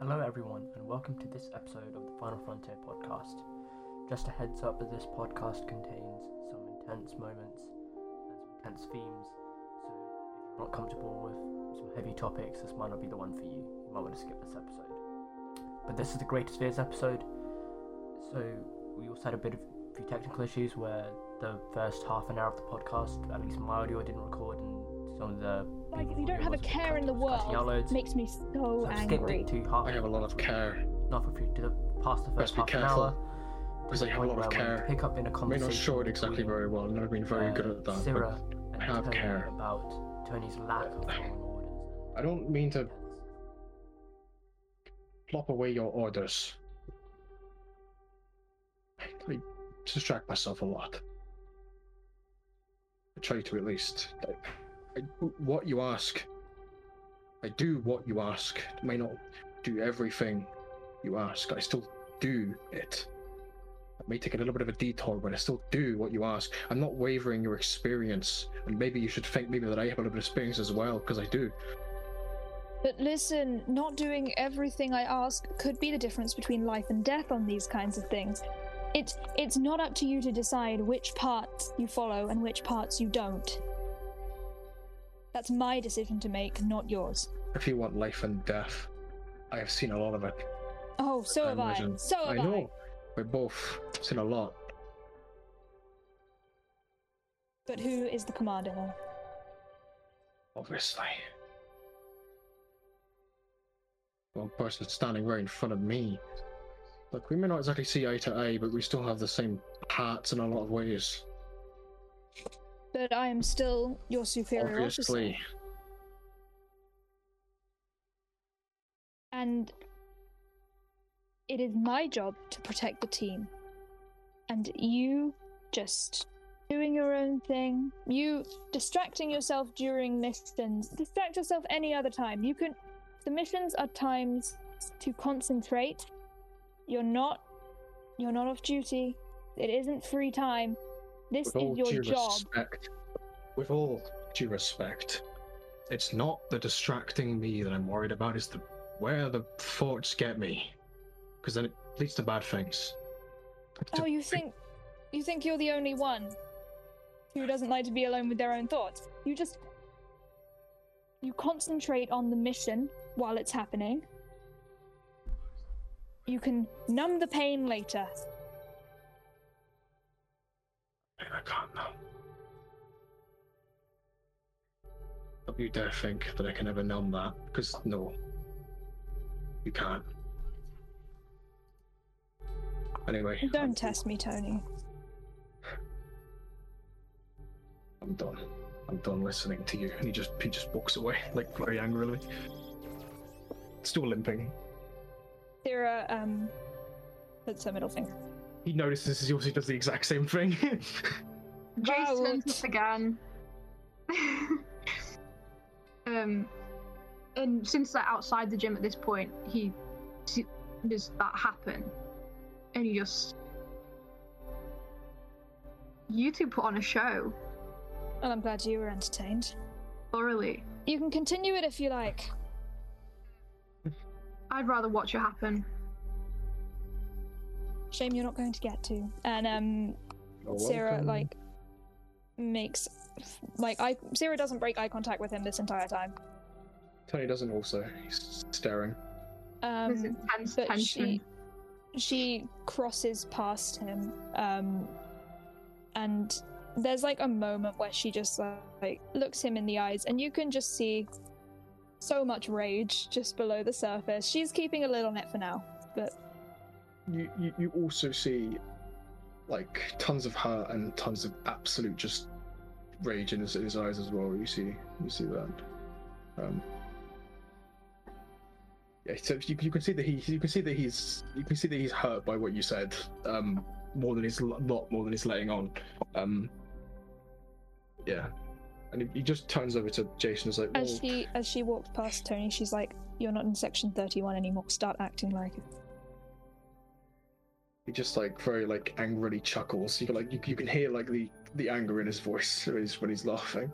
Hello, everyone, and welcome to this episode of the Final Frontier podcast. Just a heads up that this podcast contains some intense moments and some intense themes, so if you're not comfortable with some heavy topics, this might not be the one for you. You might want to skip this episode. But this is the Greatest Fears episode, so we also had a bit of a few technical issues where the first half an hour of the podcast, at least my audio, didn't record, and some of the Like, you don't have a care in the cutting- was cutting out world, loads. makes me so So I've angry. it to half. I have a lot of care. Not for to the past the first Best be half an careful, hour. because to I have a lot of where I wanted care. Pick up in a I may conversation. not show it exactly very well. I've never been very uh, good at that. Sarah but and I have Tony care. about Tony's lack of orders. I don't mean to plop away your orders. I, I distract myself a lot. I try to at least. I, I, what you ask, I do what you ask. I may not do everything you ask. I still do it. I may take a little bit of a detour, but I still do what you ask. I'm not wavering your experience, and maybe you should think maybe that I have a little bit of experience as well, because I do. But listen, not doing everything I ask could be the difference between life and death on these kinds of things. It's it's not up to you to decide which parts you follow and which parts you don't. That's my decision to make, not yours. If you want life and death, I have seen a lot of it. Oh, so have I. So have I know. We both seen a lot. But who is the commander? Obviously. One person standing right in front of me. Look, we may not exactly see eye to eye, but we still have the same hearts in a lot of ways. But I am still your superior Obviously. officer. And it is my job to protect the team. And you just doing your own thing, you distracting yourself during missions, distract yourself any other time. You can. The missions are times to concentrate. You're not. You're not off duty. It isn't free time. This With all is your due job. respect, with all due respect, it's not the distracting me that I'm worried about. It's the where the thoughts get me, because then it leads to bad things. Oh, you think you think you're the only one who doesn't like to be alone with their own thoughts? You just you concentrate on the mission while it's happening. You can numb the pain later. I can't now. Don't you dare think that I can ever numb that, because no, you can't. Anyway, Don't test me, Tony. I'm done. I'm done listening to you. And he just he just walks away like very angrily, still limping. Sarah um puts her middle finger. He notices he also does the exact same thing. Jace Wow. turns up again. um, and since they're outside the gym at this point, he see- does that happen, and he just you two put on a show Well, I'm glad you were entertained. thoroughly. You can continue it if you like. I'd rather watch it happen. Shame you're not going to get to. And um You're Sarah welcome. like makes like I Sarah doesn't break eye contact with him this entire time. Tony doesn't also. He's staring. Um, intense but tension. she she crosses past him, um, and there's like a moment where she just like looks him in the eyes, and you can just see so much rage just below the surface. She's keeping a lid on it for now, but you, you you also see like tons of hurt and tons of absolute just rage in his, in his eyes as well. You see you see that. Um, yeah, so you, you can see that he you can see that he's you can see that he's hurt by what you said. Um, more than he's lot more than he's letting on. Um, yeah, and he, he just turns over to Jason. and is like, well, as she as she walks past Tony, she's like, "You're not in section 31 anymore. Start acting like it." He just like very like angrily chuckles. You can like you, you can hear like the the anger in his voice when he's when he's laughing.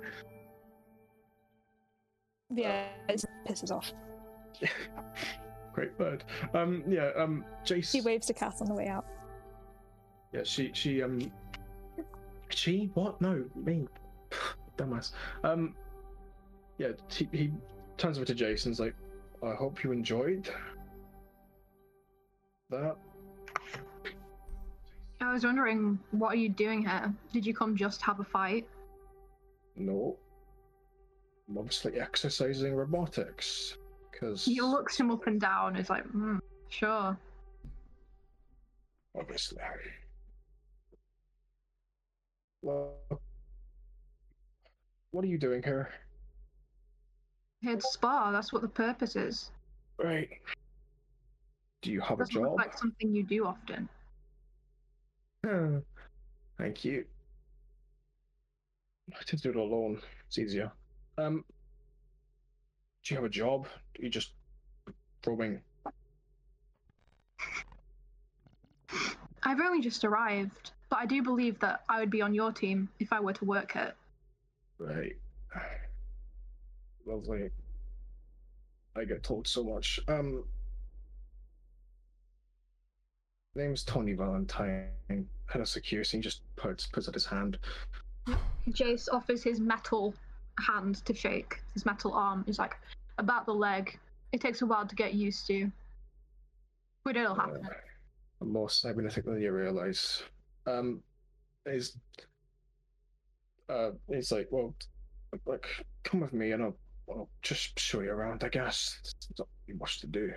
Yeah, it pisses off. great bird. Um, yeah, um, Jace. She waves to Kath on the way out. Yeah, she she um she what? No, me. Dumbass. Um yeah, he, he turns over to Jason's like, I hope you enjoyed that. I was wondering, what are you doing here? Did you come just have a fight? No. I'm obviously exercising robotics. Because He looks him up and down. Is like, hmm, sure. obviously. Well, what are you doing here? Head spa. That's what the purpose is. Right. Do you have a Doesn't look job? like something you do often. Thank you. I tend to do it alone. It's easier. Um, do you have a job? Are you just roaming? I've only just arrived, but I do believe that I would be on your team if I were to work it. Right. Lovely. I get told so much. Um, name's Tony Valentine, head of security. He just puts puts out his hand. Jace offers his metal hand to shake. His metal arm is like about the leg. It takes a while to get used to, but it'll happen. Uh, I'm more cybernetic than you realize. Um, is uh, he's like, well, like, come with me, and I'll, I'll just show you around. I guess there's not much to do.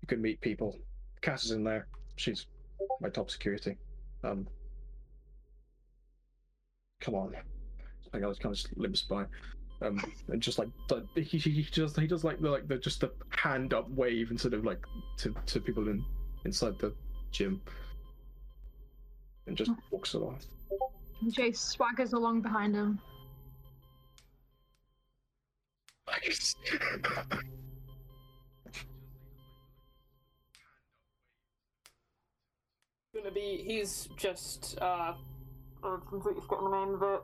You can meet people. Cass is in there. She's my top security. Um, come on. I kind of limps by. Um, and just like he, he he just he does like the like the just the hand up wave instead of like to to people in inside the gym, and just walks along. Jace swaggers along behind him. gonna be he's just uh I completely forgot the name of it.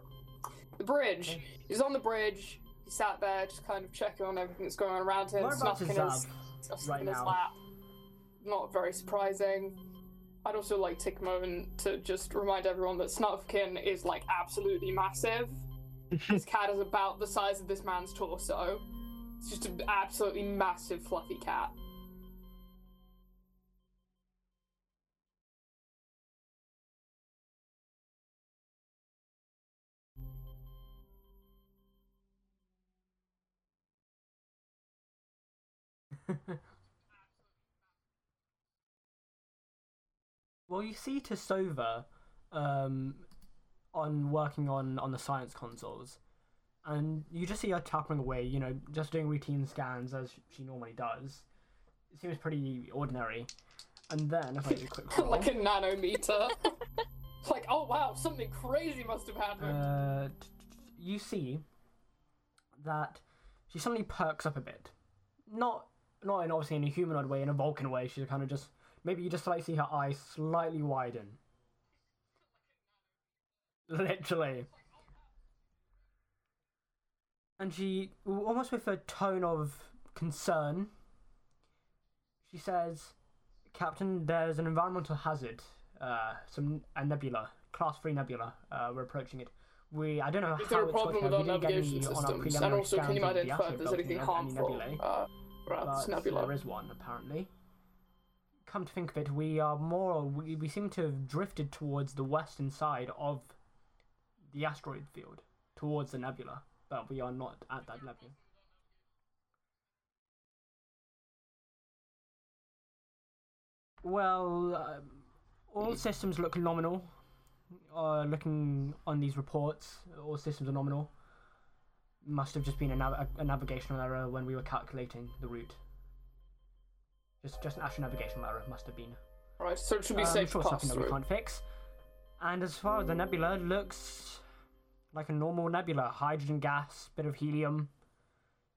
The bridge. He's on the bridge. He sat there just kind of checking on everything that's going on around him. Whereabouts Snufkin is his, Zav snuffing right in his now? lap. Not very surprising. I'd also like to take a moment to just remind everyone that Snufkin is like absolutely massive. His cat is about the size of this man's torso. It's just an absolutely massive fluffy cat. Well, you see Tasova um, on working on on the science consoles, and you just see her tapping away. You know, just doing routine scans as she normally does. It seems pretty ordinary. And then, if I do a quick roll, like a nanometer. like, oh wow, something crazy must have happened. uh, t- t- you see that she suddenly perks up a bit. Not not in obviously in a humanoid way, in a Vulcan way. She's kind of just maybe you just like see her eyes slightly widen. Literally. And she, almost with a tone of concern, she says, Captain, there's an environmental hazard. Uh, some a nebula, class three nebula. Uh, we're approaching it. We I don't know Is how there a problem with our We didn't get navigation any on our systems? And also, can you scans of the identify if there's anything harmful nebulae, uh, but nebula? there is one apparently. Come to think of it, we are more. We, we seem to have drifted towards the western side of the asteroid field, towards the nebula, but we are not at that nebula. Well, um, all systems look nominal. Uh, looking on these reports, all systems are nominal. Must have just been a, nav- a, navigational error when we were calculating the route. Just, just an actual navigational error must have been. Right, so it should be Um, safe sure, to pass something that we can't fix. And as far as the nebula looks like a normal nebula, hydrogen gas, bit of helium,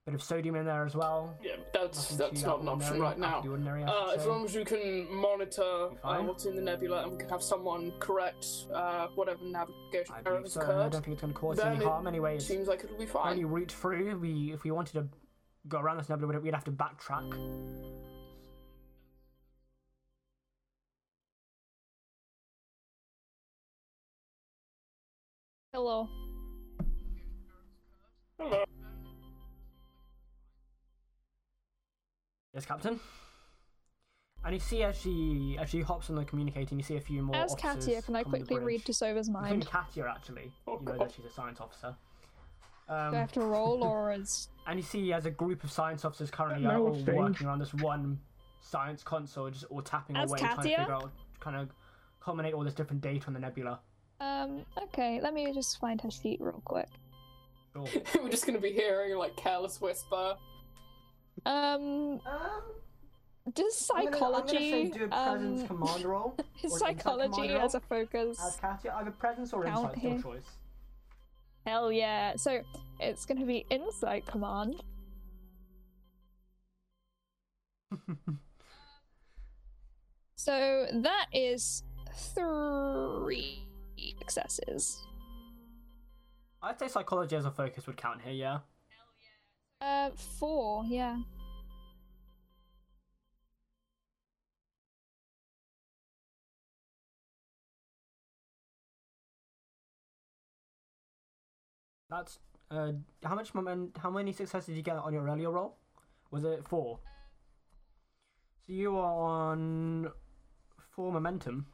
bit of sodium in there as well. Yeah, that's Nothing that's not an option right now. Ordinary, uh, as long as you can monitor uh, what's in the nebula and we can have someone correct uh, whatever navigation error has so. occurred. I don't think it's going to cause any harm anyway. Seems like it'll be fine. Any route through. We if we wanted to go around this nebula, we'd have to backtrack. Hello. Hello. Yes, Captain. And you see as she as she hops on the communicating, you see a few more. As officers Katia, can I come on the quickly read bridge. Tosova's Including mind? Katia, actually. Oh, you know God. that she's a science officer. Um, Do I have to roll or is And you see as a group of science officers currently are all thing. working around this one science console, just all tapping As away, trying to figure out, kind of culminate all this different data on the nebula. um okay, let me just find her sheet real quick. Sure. We're just gonna be hearing like careless whisper. Um Um, does I'm gonna- I'm gonna say psychology do a presence um command roll. is or an insight psychology command as a focus? As Katia, either presence or Count insight, your choice. Hell yeah. So it's gonna be insight command. So that is three successes. I'd say psychology as a focus would count here, yeah. Uh four, yeah. That's uh, how much moment? How many successes did you get on your earlier roll? Was it four? So you are on four momentum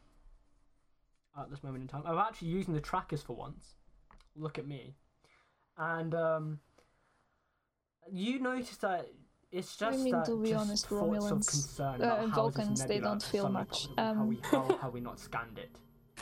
at this moment in time. I'm actually using the trackers for once. Look at me, and um, you notice that it's I just mean, that to be honest, Romulans, concern uh, about how is this Vulcans, they don't feel much. up, how we Um, how, how we not scanned it,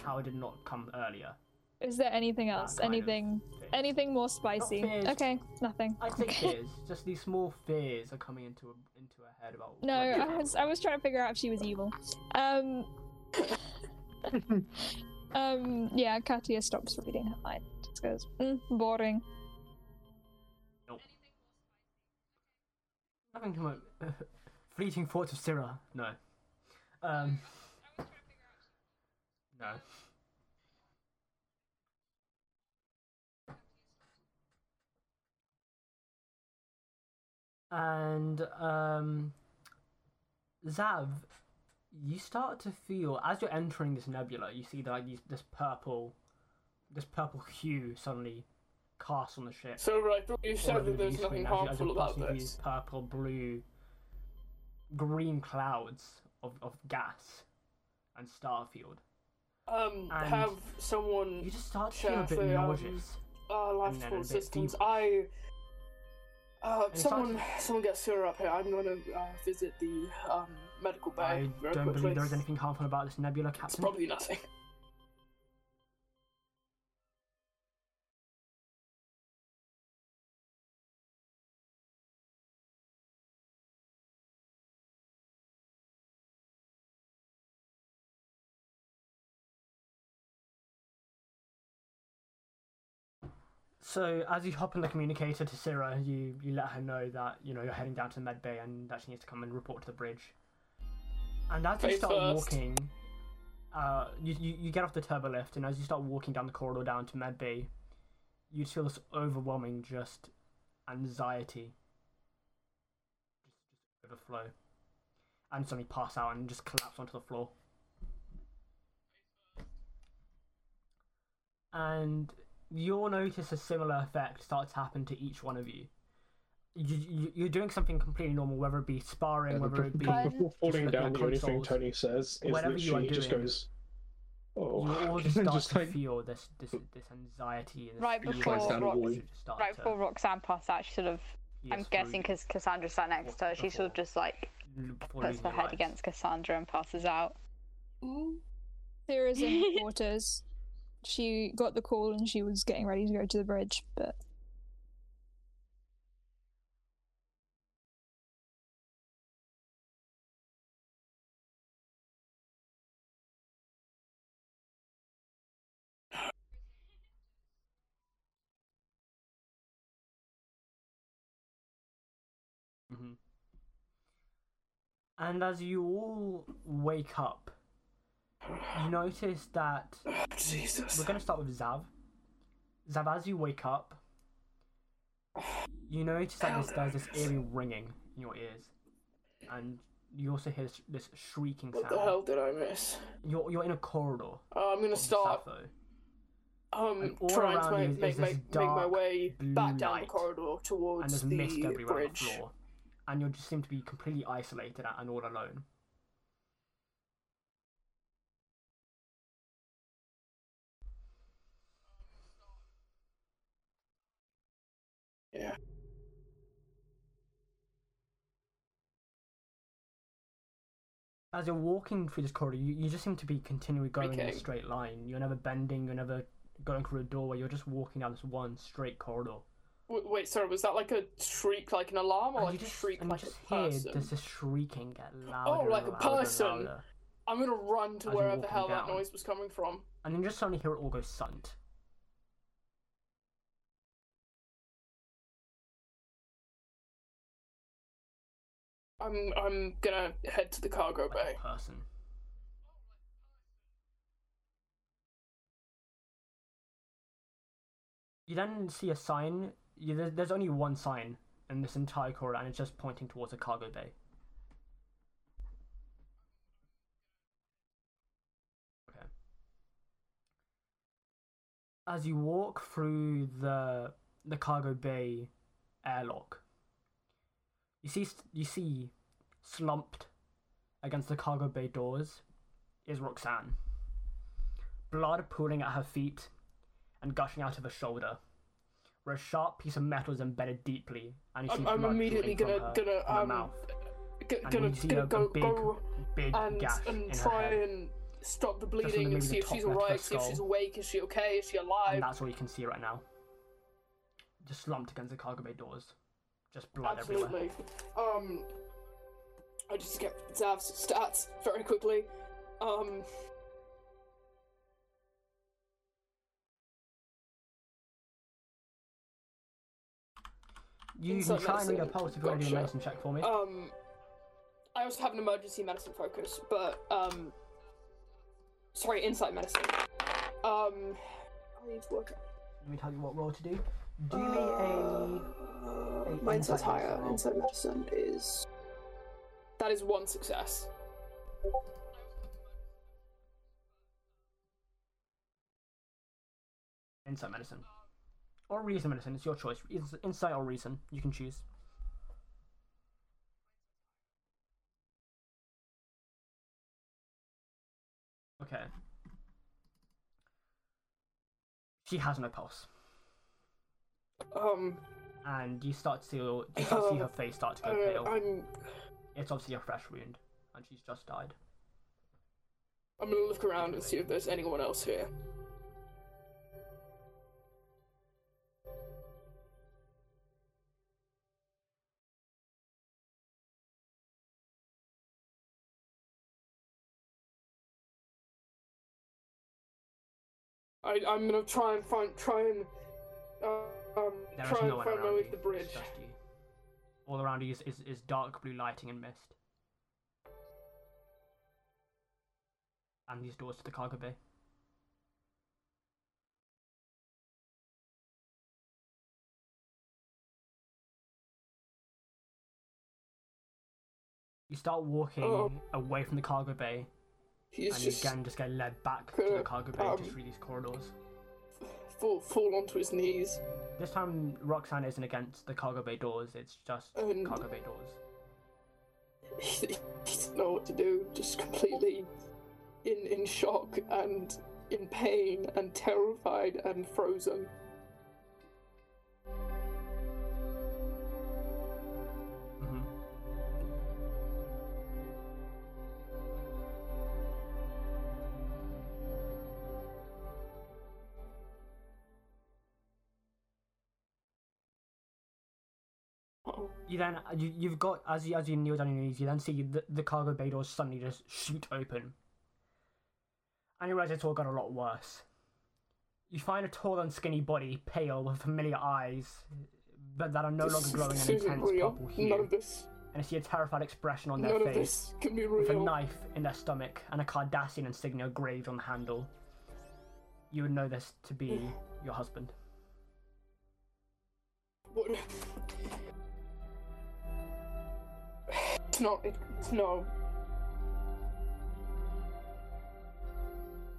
how it did not come earlier. Is there anything else? Anything anything more spicy? fears. Okay, nothing. I think fears. Just these small fears are coming into a, into her head about. No, I was I was trying to figure out if she was evil. Um Um yeah, Katia stops reading her mind. Just goes, mm, boring. Nothing to my fleeting thoughts of Syrah. No. Um. No. And um, Zav, you start to feel as you're entering this nebula, you see that like these, this purple, this purple hue suddenly cast on the ship. So right, you said that there's nothing screen as you- as harmful about passing these this. purple, blue, green clouds of, of gas and starfield. Um, And have someone You just start to feel a bit so, um, nauseous. uh, life and then a support systems. I uh, someone like- someone get Sura up here. I'm gonna uh, visit the um medical bay I don't quickly. believe there is anything harmful about this nebula, Captain. It's probably nothing. So as you hop on the communicator to Syrah, you you let her know that you know you're heading down to the med bay and that she needs to come and report to the bridge. And as you Face start first. walking, uh, you, you you get off the turbo lift, and as you start walking down the corridor down to med bay, you feel this overwhelming just anxiety, just just overflow, and suddenly pass out and just collapse onto the floor. And you'll notice a similar effect start to happen to each one of you. You, you you're doing something completely normal, whether it be sparring, Yeah, whether it be before, before falling down, at the only thing. Tony says is Whatever you are literally just goes, "Oh," you all just start just to like feel this this this anxiety and this Right before Tries down a Rox- wall. that start Right to before Roxanne passed out, she sort of. pierce I'm guessing because Cassandra sat next to her, she sort of just like before puts her head lives. against Cassandra and passes out. There is in her quarters. She got the call and she was getting ready to go to the bridge, but hmm And as you all wake up, notice that Jesus. we're going to start with Zav. Zav, as you wake up, you notice that there's, there's this eerie ringing in your ears, and you also hear this, this shrieking sound. What the hell did I miss? You're you're in a corridor. Uh, I'm gonna start. Sappho. Um, trying to make, make, this make, make my way back down light. the corridor and towards there's the mist everywhere on the bridge. floor, and you just seem to be completely isolated and all alone. Yeah. As you're walking through this corridor, you, you just seem to be continually going in a straight line. You're never bending. You're never going through a doorway. You're just walking down this one straight corridor. W- wait, sorry, was that like a shriek, like an alarm, or and like you a just, shriek, and like you just a hear person? there's this shrieking get oh, louder. Oh, like a person. I'm gonna run to As wherever the hell that noise was coming from. And then you just suddenly hear it all go silent. I'm I'm gonna head to the cargo bay. person. You then see a sign. You, there- there's only one sign in this entire corridor, and it's just pointing towards a cargo bay. Okay. As you walk through the the cargo bay airlock, you see you see slumped against the cargo bay doors is Roxanne. Blood pooling at her feet and gushing out of her shoulder, where a sharp piece of metal is embedded deeply, and you see I'm, I'm immediately gonna from her, gonna from her um mouth, g- and gonna you see gonna a, go big, go big and gash and in her try head, and stop the bleeding and see if she's left of her alright, see if she's awake, is she okay, is she alive? and that's all you can see right now. Just slumped against the cargo bay doors, just blood everywhere. Absolutely. Um, I just get Zav's stats very quickly. Um, You can try and read a pulse if you want to do a medicine check for me. um, I also have an emergency medicine focus, but um, sorry, insight medicine. Um, I need to work. Let me tell you what roll to do. Do me a Uh, a my insight's insight higher. medicine roll. Insight medicine is that is one success. insight medicine. Or reason medicine, it's your choice. Ins- Insight or reason, you can choose. Okay. She has no pulse. Um, And you start to see, you start to see her face start to go uh, pale. I'm It's obviously a fresh wound, and she's just died. I'm gonna look around and see if there's anyone else here. I, I'm gonna try and find, try and, uh, um, There is no one around you. the bridge. It's just you. All around you is, is, is dark blue lighting and mist. And these doors to the cargo bay. You start walking Oh. away from the cargo bay, He's and you just again just get led back to the cargo bay, um, just through these corridors. Fall, fall onto his knees. This time, Roxanne isn't against the cargo bay doors; it's just Um, cargo bay doors. he, he doesn't know what to do, just completely in in shock and in pain and terrified and frozen. You then you, you've got as you as you kneel down on your knees, you then see the, the cargo bay doors suddenly just shoot open, and you realize it's all got a lot worse. You find a tall and skinny body, pale with familiar eyes, but that are no longer this- glowing this an intense real. purple None hue, of this, and you see a terrified expression on their none face, this can be with a knife in their stomach and a Cardassian insignia engraved on the handle. You would know this to be your husband. What? It's not. It, it's no.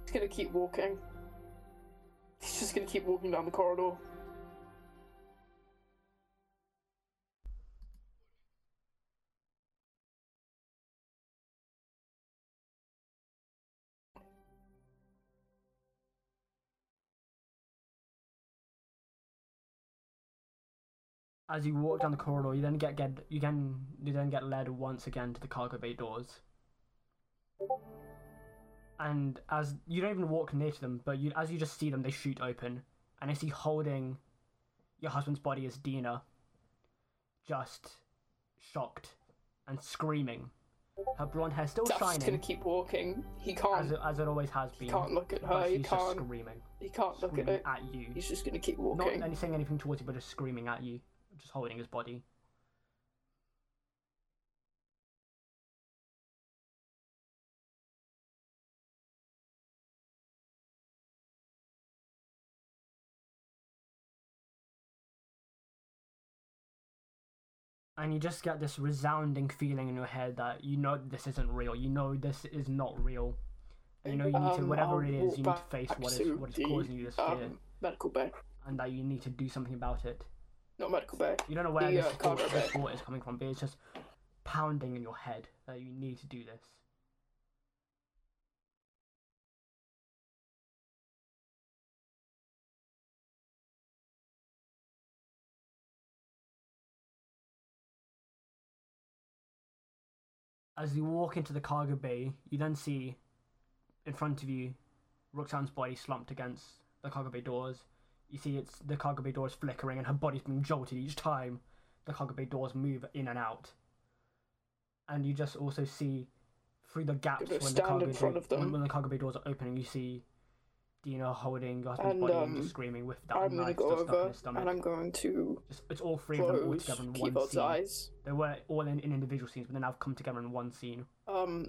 He's gonna keep walking. He's just gonna keep walking down the corridor. As you walk down the corridor, you then get, get you can you then get led once again to the cargo bay doors. And as you don't even walk near to them, but you as you just see them, they shoot open, and I see holding your husband's body is Dina, just shocked and screaming. Her blonde hair still Duff's gonna keep walking. He can't. it, as it always has been. He can't look at her. He just can't. screaming, He can't look at it. at you. He's just gonna keep Not walking. any saying anything towards you, but just screaming at you, just holding his body. And you just get this resounding feeling in your head that you know this isn't real. You know this is not real. You know you need to Um, whatever it is, you need to face what is what is causing you this fear, Um, medical bay. and that you need to do something about it. Not medical bay. You don't know where The, this, uh, thought, this thought is coming from, but it's just pounding in your head that you need to do this. As you walk into the cargo bay, you then see in front of you Roxanne's body slumped against the cargo bay doors. You see it's the cargo bay doors flickering and her body's being jolted each time the cargo bay doors move in and out. And you just also see through the gaps when the, cargo in front do- of them. when, when the cargo bay doors are opening, you see Dina holding your husband's And, body and um, just screaming with that I'm knife go stuck in his stomach. and I'm going to Just, it's all three of them all together in one scene. eyes. They were all in, in individual scenes, but then have come together in one scene. Um,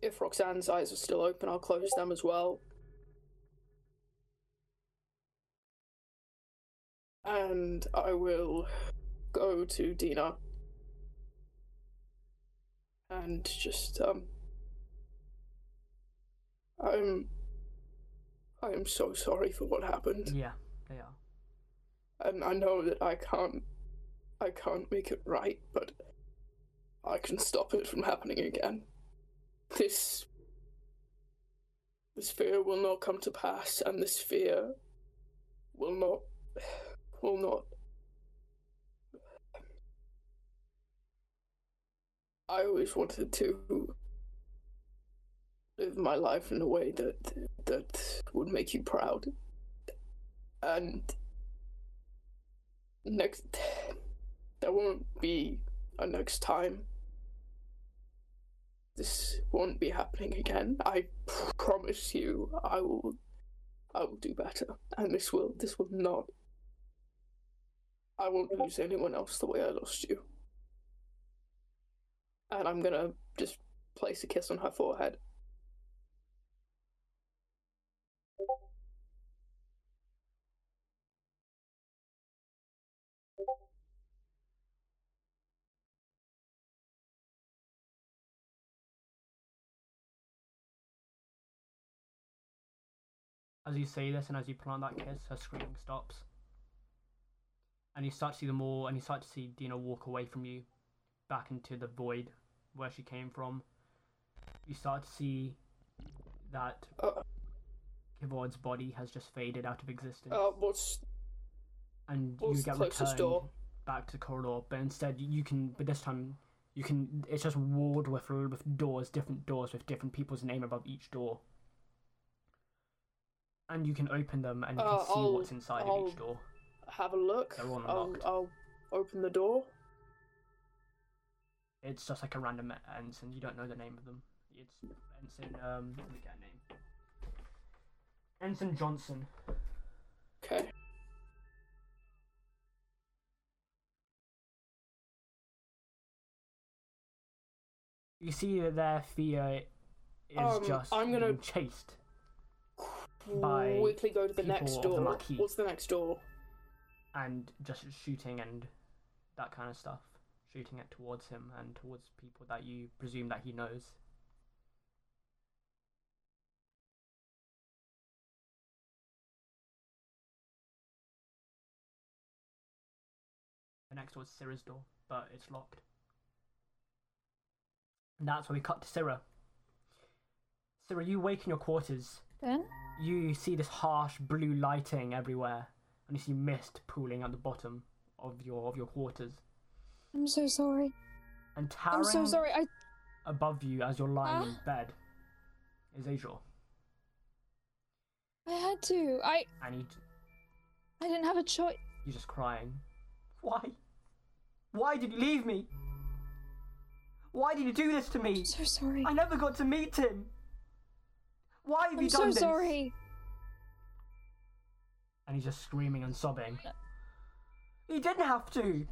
if Roxanne's eyes are still open, I'll close them as well. And I will go to Dina and just um I'm I am so sorry for what happened. Yeah, they are. And I know that I can't I can't make it right, but I can stop it from happening again. This this fear will not come to pass and this fear will not will not. I always wanted to live my life in a way that that would make you proud. And next there won't be a next time this won't be happening again. I promise you i will i will do better. And this will this will not i won't lose anyone else the way i lost you. And i'm gonna just place a kiss on her forehead. As you say this and as you plant that kiss, her screaming stops. And you start to see them all, and you start to see Dina walk away from you, back into the void where she came from. You start to see that uh, Kivord's body has just faded out of existence, uh what's and you what's the get returned door back to the corridor. But instead, you can. But this time, you can. It's just walled with with doors, different doors with different people's name above each door. And you can open them, and you can Uh, see I'll- what's inside of I'll- each door. Have a look They're all I'll, unlocked. I'll open the door It's just like a random ensign. You don't know the name of them. It's ensign. Um, let me get a name. Ensign Johnson. okay You see that their fear is Um, just I'm gonna- being chased, By quickly go to the next of the door what's the next door and just shooting and that kind of stuff, shooting it towards him and towards people that you presume that he knows. The next was Sarah's door, but it's locked. And that's where we cut to Sarah. Sarah, you wake in your quarters. Then? You see this harsh blue lighting everywhere and you see mist pooling at the bottom of your of your quarters. I'm so sorry. And towering I'm so sorry. I above you as you're lying in Ah. bed is Azrael, I had to. I and he, I didn't have a choice. You're just crying. Why? Why did you leave me? Why did you do this to me? I'm so sorry. I never got to meet him. Why have you done this? I'm so sorry. And he's just screaming and sobbing. You didn't have to.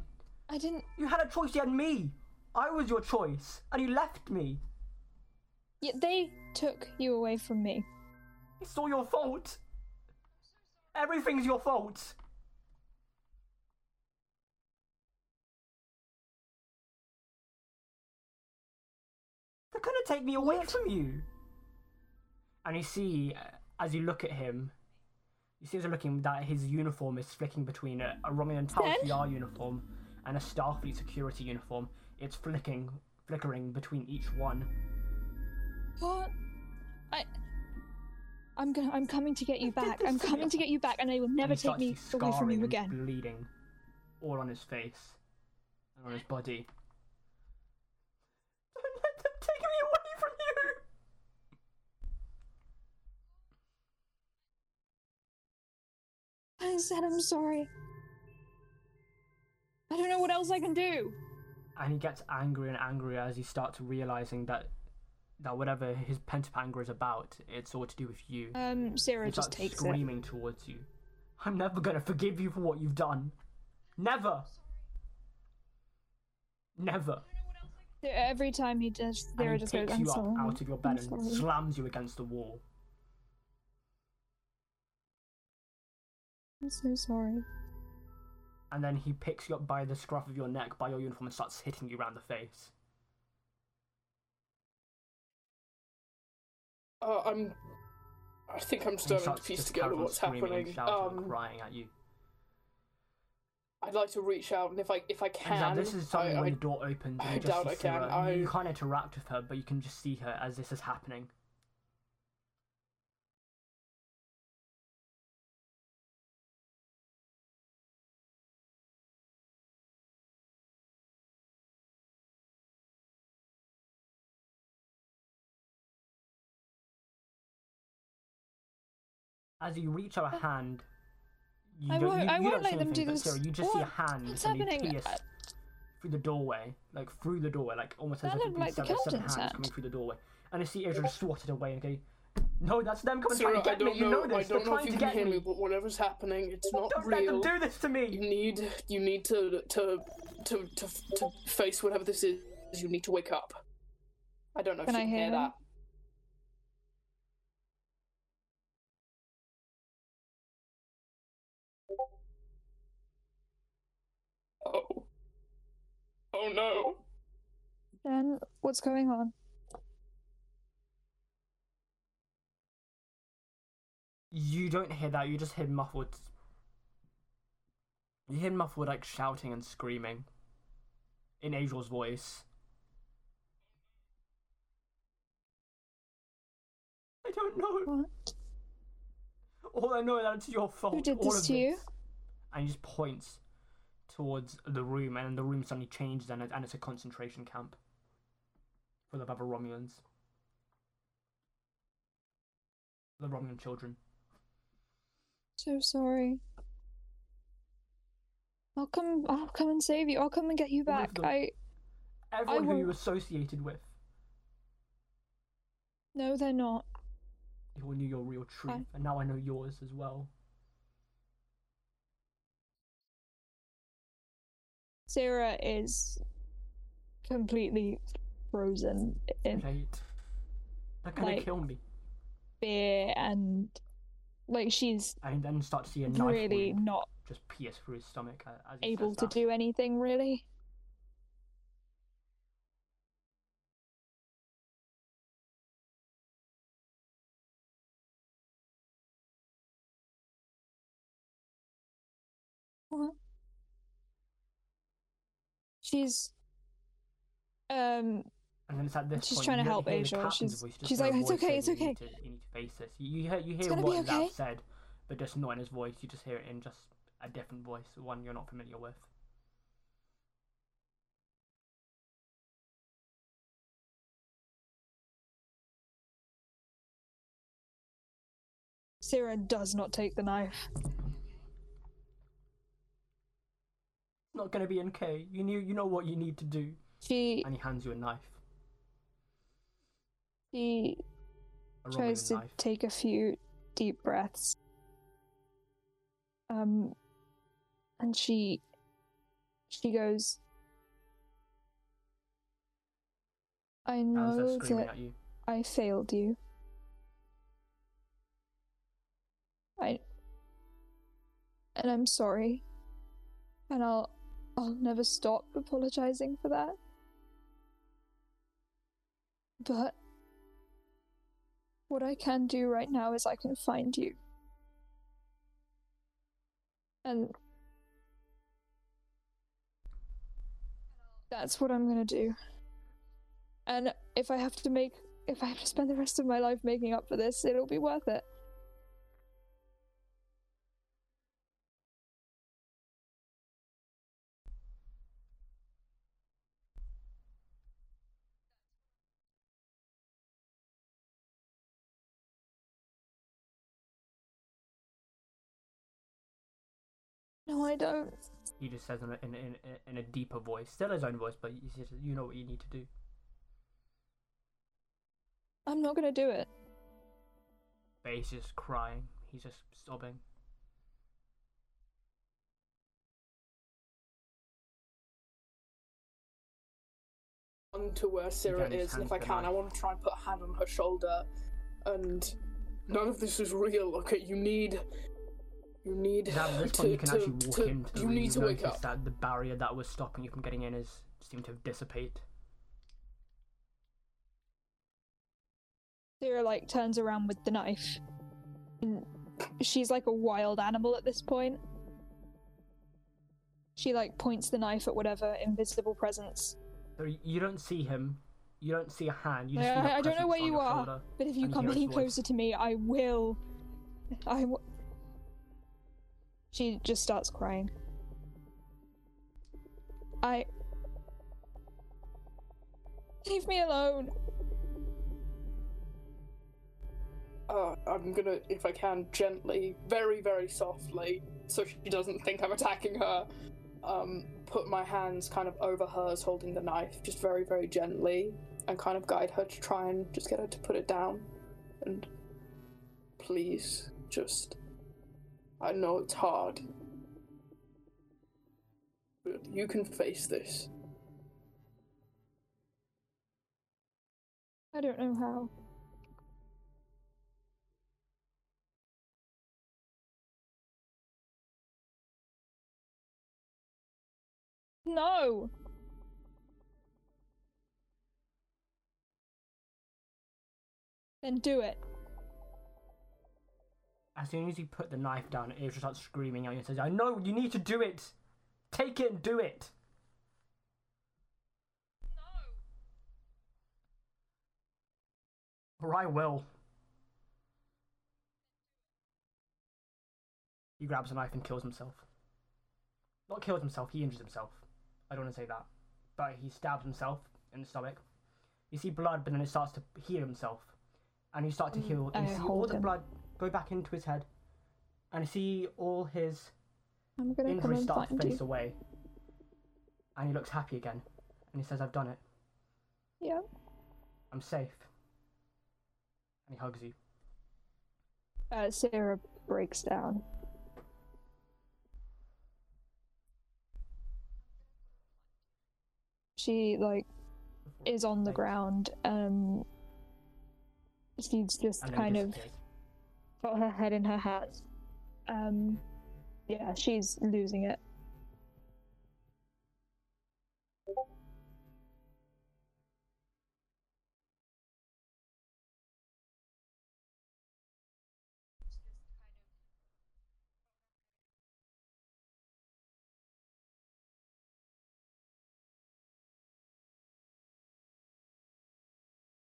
I didn't. You had a choice. You had me. I was your choice, and you left me. Yeah, they took you away from me. It's all your fault. Everything's your fault. They're gonna take me away What? from you. And you see, uh, as you look at him, you see as you're looking that his uniform is flicking between a, a Romulan? Shiar uniform and a Starfleet security uniform. It's flicking, flickering between each one. What? I. I'm gonna. I'm coming to get you back. I'm coming to get you back, and they will never take me away from you and again. Bleeding, all on his face and on his body. Don't let them take me away from you. I said I'm sorry. I don't know what else I can do. And he gets angrier and angrier as he starts realizing that that whatever his pent up anger is about, it's all to do with you. Um, Sarah just takes it. screaming towards you. I'm never gonna forgive you for what you've done. Never. Never. Every time he does, Sarah just goes, picks "I'm you up sorry." out of your bed I'm and sorry." slams you against the wall. I'm so sorry. and then he picks you up by the scruff of your neck, by your uniform, and starts hitting you around the face. Uh, I'm. I think I'm And he starting to piece together what's screaming and happening. shouting and Um, crying at you. I'd like to reach out, and if I if I can, now this is something I, when I, the door opens and I you just doubt see I can. Sarah. I- You can't interact with her, but you can just see her as this is happening. As you reach out a hand, you I don't, won't- you, I won't don't let see them anything, do but Sarah, this. you just see a hand What's happening? pierce I- through the doorway, like through the doorway, like almost as if looked it'd like seven, seven hands hand. coming through the doorway. And I see Adrian just swatted away and go, No, that's them coming Sarah, trying to get me. don't You know. know I this. They're know trying if you to can get hear me, me. but whatever's happening, it's not Don't let them do this to me. You need you need to to to to to face whatever this is. You need to wake up. I don't know Can if I you can hear hear him? that. Oh no. Then what's going on? You don't hear that. You just hear muffled. You hear muffled like shouting and screaming. In Angel's voice. I don't know. What? All I know is that it's your fault. Who did all this of to you? And he just points towards the room, and then the room suddenly changes, and, it, and it's a concentration camp full of other Romulans. The Romulan children. So sorry. I'll come. I'll come and save you. I'll come and get you oh back. them. I Everyone who you associated with. no, they're not. who knew your real truth, Fine. and now I know yours as well. Sarah is completely frozen in Right? They're gonna Like- kill me. fear and like she's And then start seeing really not just pierce through his stomach uh, as able to do anything really. She's um And then it's at this She's point trying to help Asia, she's- she's like, "It's okay, it's you okay." need to- You need to face this. You, you hear, you hear what okay. Lav said, but just not in his voice. You just hear it in just a different voice, one you're not familiar with. Sarah does not take the knife. It's not gonna be okay. You knew, you know what you need to do. She And he hands you a knife, she tries to knife. take a few deep breaths. Um and she she goes I know that. I failed you. I and I'm sorry. And I'll I'll never stop apologizing for that. But what I can do right now is I can find you. And that's what I'm gonna do. And if I have to make if I have to spend the rest of my life making up for this, it'll be worth it. No, I don't. He just says in a, in, in, in a deeper voice, still his own voice, but he says, "You know what you need to do." I'm not gonna do it. But he's just crying. He's just sobbing. On to where Sarah is, and if I can, I want to try and put a hand on her shoulder. And none of this is real. Okay, you need, you need Because at this to, point, you can to- actually walk to- into the You room. need You've to wake up. that the barrier that was stopping you from getting in is seemed to dissipate. Sarah like turns around with the knife. And she's like a wild animal at this point. She like points the knife at whatever invisible presence. So you don't see him. You don't see a hand. You I, just see I- I don't know where you are, shoulder. but if you come any his voice. closer to me, I will. I. W- she just starts crying. I. Leave me alone. Uh, I'm gonna, if I can, gently, very, very softly, so she doesn't think I'm attacking her, um, put my hands kind of over hers holding the knife, just very, very gently, and kind of guide her to try and just get her to put it down. And please, just. I know it's hard. But you can face this. I don't know how. No! Then do it. As soon as you put the knife down, Asia starts screaming at you and says, "I know you need to do it. Take it and do it." Or I will. He grabs a knife and kills himself. Not kills himself, he injures himself. I don't want to say that. But he stabs himself in the stomach. You see blood, but then it starts to heal himself. And you start to Mm, heal, and you see all the blood go back into his head. And you see all his I'm gonna injuries start to you. away. And he looks happy again. And he says, I've done it. Yeah. I'm safe. And he hugs you. Uh, Sarah breaks down. She like is on the ground. Um, she's just And then he kind of disappears got her head in her hat. Um, yeah, she's losing it.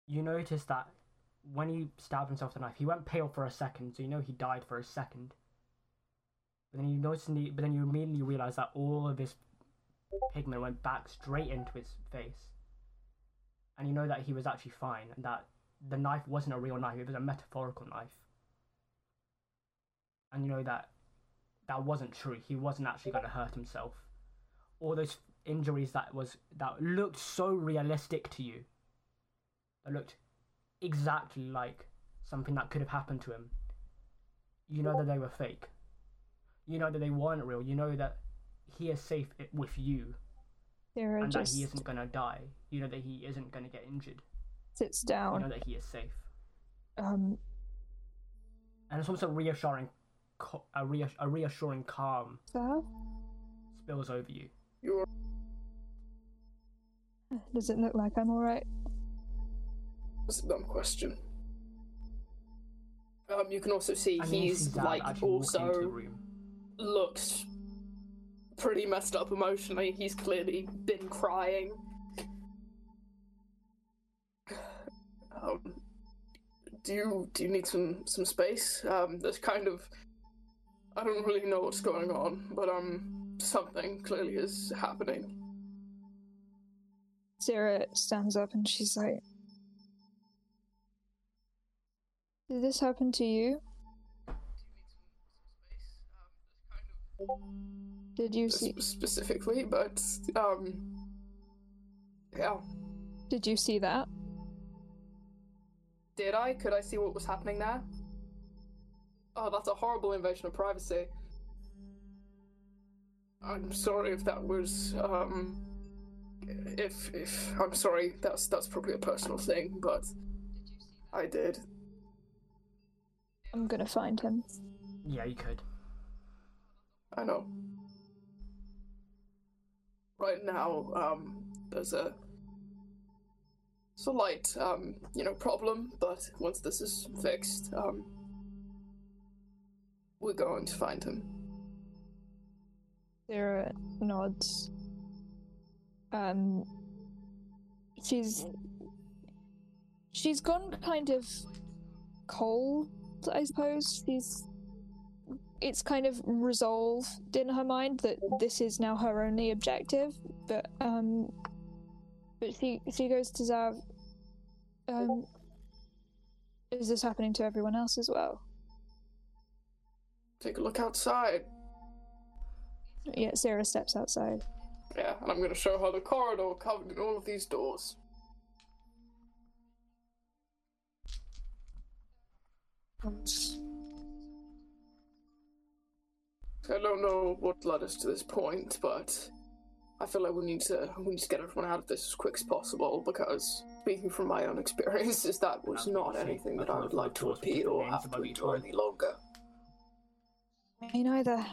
You notice that when he stabbed himself with the knife, he went pale for a second, so you know he died for a second. But then you notice, the, but then you immediately realize that all of this pigment went back straight into his face, and you know that he was actually fine, and that the knife wasn't a real knife; it was a metaphorical knife. And you know that that wasn't true. He wasn't actually going to hurt himself. All those injuries that was that looked so realistic to you. That looked exactly like something that could have happened to him. You know that they were fake. You know that they weren't real. You know that he is safe with you Sarah and just that he isn't going to die. You know that he isn't going to get injured. sits down. You know that he is safe. Um, And it's also reassuring, a, reass- a reassuring calm Sav? spills over you. You're Does it look like I'm alright? That's a dumb question. Um, you can also see And then he's Zab like actually walk into the also looks pretty messed up emotionally. He's clearly been crying. Um, do you do you need some some space? Um, there's kind of I don't really know what's going on, but um, something clearly is happening. Sarah stands up and she's like, Did this happen to you? Did you see specifically, but um, yeah. did you see that? Did I? Could I see what was happening there? Oh, that's a horrible invasion of privacy. I'm sorry if that was um if if I'm sorry, that's that's probably a personal thing, but I did. I'm gonna find him. Yeah, you could. I know. Right now, um, there's a slight, um, you know, problem, but once this is fixed, um, we're going to find him. Sarah nods. Um, she's she's gone kind of cold, I suppose. She's it's kind of resolved in her mind that this is now her only objective. But um, but she she goes to Zav. Um, is this happening to everyone else as well? Take a look outside. Yeah, Sarah steps outside. Yeah, and I'm going to show her the corridor covered in all of these doors. I don't know what led us to this point, but I feel like we need to we need to get everyone out of this as quick as possible because speaking from my own experiences, that was not anything that I would like to repeat or have to endure any longer. Me neither.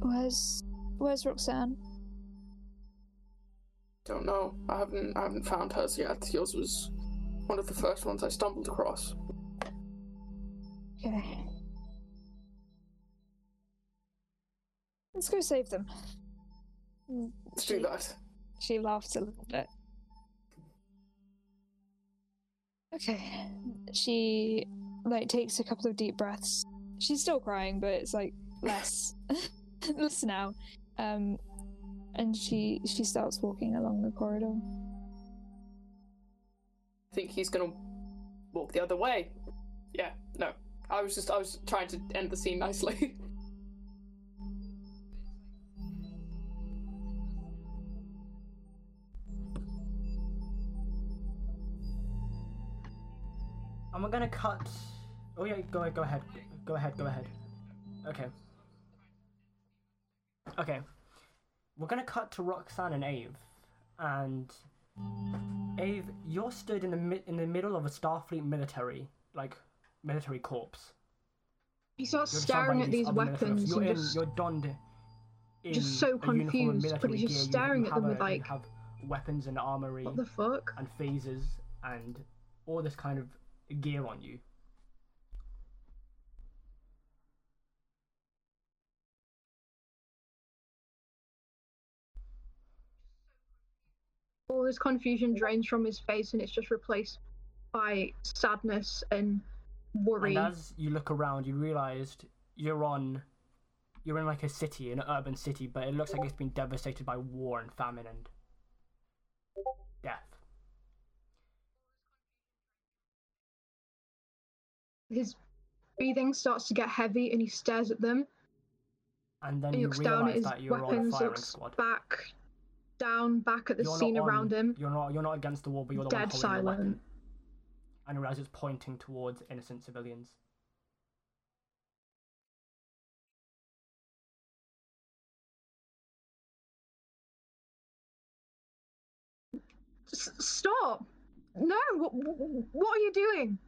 Where's Where's Roxanne? Don't know. I haven't I haven't found hers yet. Yours was one of the first ones I stumbled across. Okay. Let's go save them. Let's do that. She laughs a little bit. Okay. She like takes a couple of deep breaths. She's still crying, but it's like less less now. Um and she she starts walking along the corridor. I think he's gonna walk the other way. Yeah, no. I was just I was trying to end the scene nicely. And we're gonna cut. Oh yeah, go ahead, go ahead, go ahead, go ahead. Okay. Okay. We're gonna cut to Roxanne and Ave, and Ave, you're stood in the mi- in the middle of a Starfleet military, like military corps. He starts staring at these weapons. You're and in, just you're donned in just so a uniform and confused, but he's just. Staring at them with, a- you like- have weapons and armory what the fuck? and phasers and all this kind of gear on you. All this confusion drains from his face, and it's just replaced by sadness and worry. And as you look around, you realised you're on, you're in like a city, an urban city, but it looks like it's been devastated by war and famine and death. His breathing starts to get heavy, and he stares at them. And then he you looks down at his that you're weapons, looks squad. back, down, back at the You're scene on- around him. You're not. You're not against the wall, but you're the one Dead the weapon. And realise it's pointing towards innocent civilians. S- stop! No! What, what are you doing?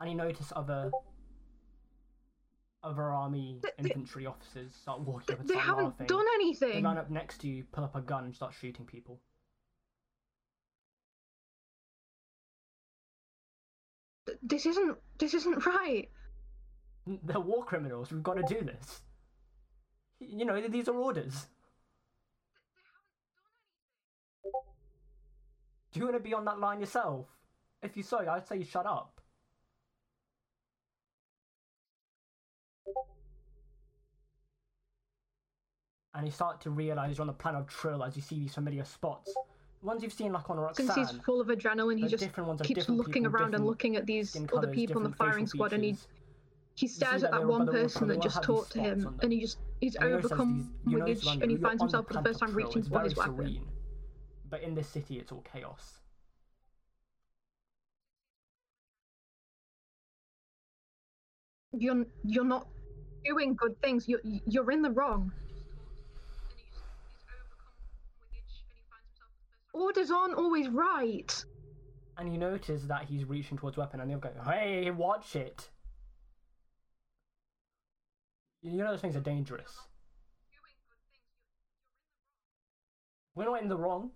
And you notice other other army Th- th- infantry officers start walking up and They haven't done anything. They line up next to you, pull up a gun, and start shooting people. This isn't. This isn't right. They're war criminals. We've got to do this. You know, these are orders. Do you want to be on that line yourself? If you so, I'd say you shut up. And you start to realise you're on the planet of Trill as you see these familiar spots. Ones you've seen like on Roxanne. Since he's full of adrenaline, he just keeps looking people, around and looking at these skin other people in the firing squad, and he he stares at that one person that just talked to him, and he just he's And you notice there's overcome these- with notice, age, London, and he finds himself for the first time Trill, reaching for his weapon. serene. But in this city, it's all chaos. You're you're not doing good things. You're you're in the wrong. Orders aren't always right. And you notice that he's reaching towards weapon, and other guy, "Hey, watch it!" You know those things are dangerous. We're not in the wrong.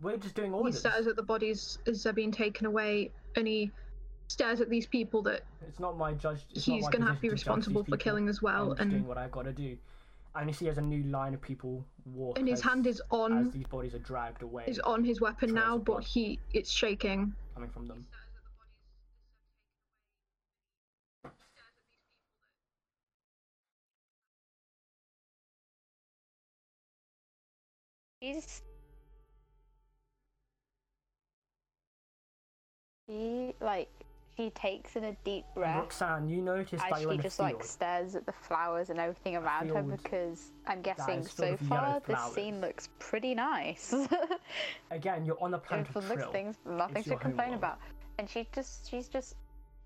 We're just doing orders. He stares at the bodies as they're being taken away, and he stares at these people that It's not my judge. It's he's going to have to be responsible for killing as well. I'm just doing And what I've got to do. And you see, there's a new line of people walk. and his as, hand is on. as these bodies are dragged away, is on his weapon now, but he it's shaking. coming from them. She's. She, like, she takes in a deep And breath Roxanne, you notice as that you're she in a just, field. like, stares at the flowers and everything around her field because I'm guessing is so yellow far this flowers. scene looks pretty nice. Again, you're on the planet of looks things, nothing to your complain homeworld. about. And she just, she's just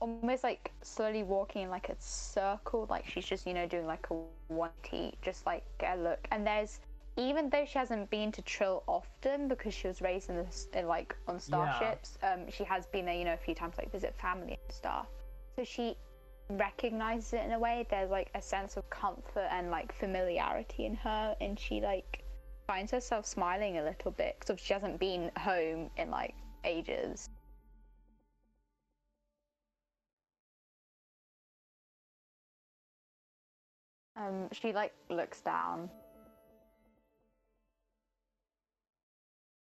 almost like slowly walking in like a circle, like she's just, you know, doing like a one T, just like a look. And there's, even though she hasn't been to Trill often because she was raised in this, in, like on starships, um, she has been there, you know, a few times, like visit family and stuff. So she recognizes it in a way. There's like a sense of comfort and like familiarity in her, and she like finds herself smiling a little bit because she hasn't been home in like ages. Um, she like looks down.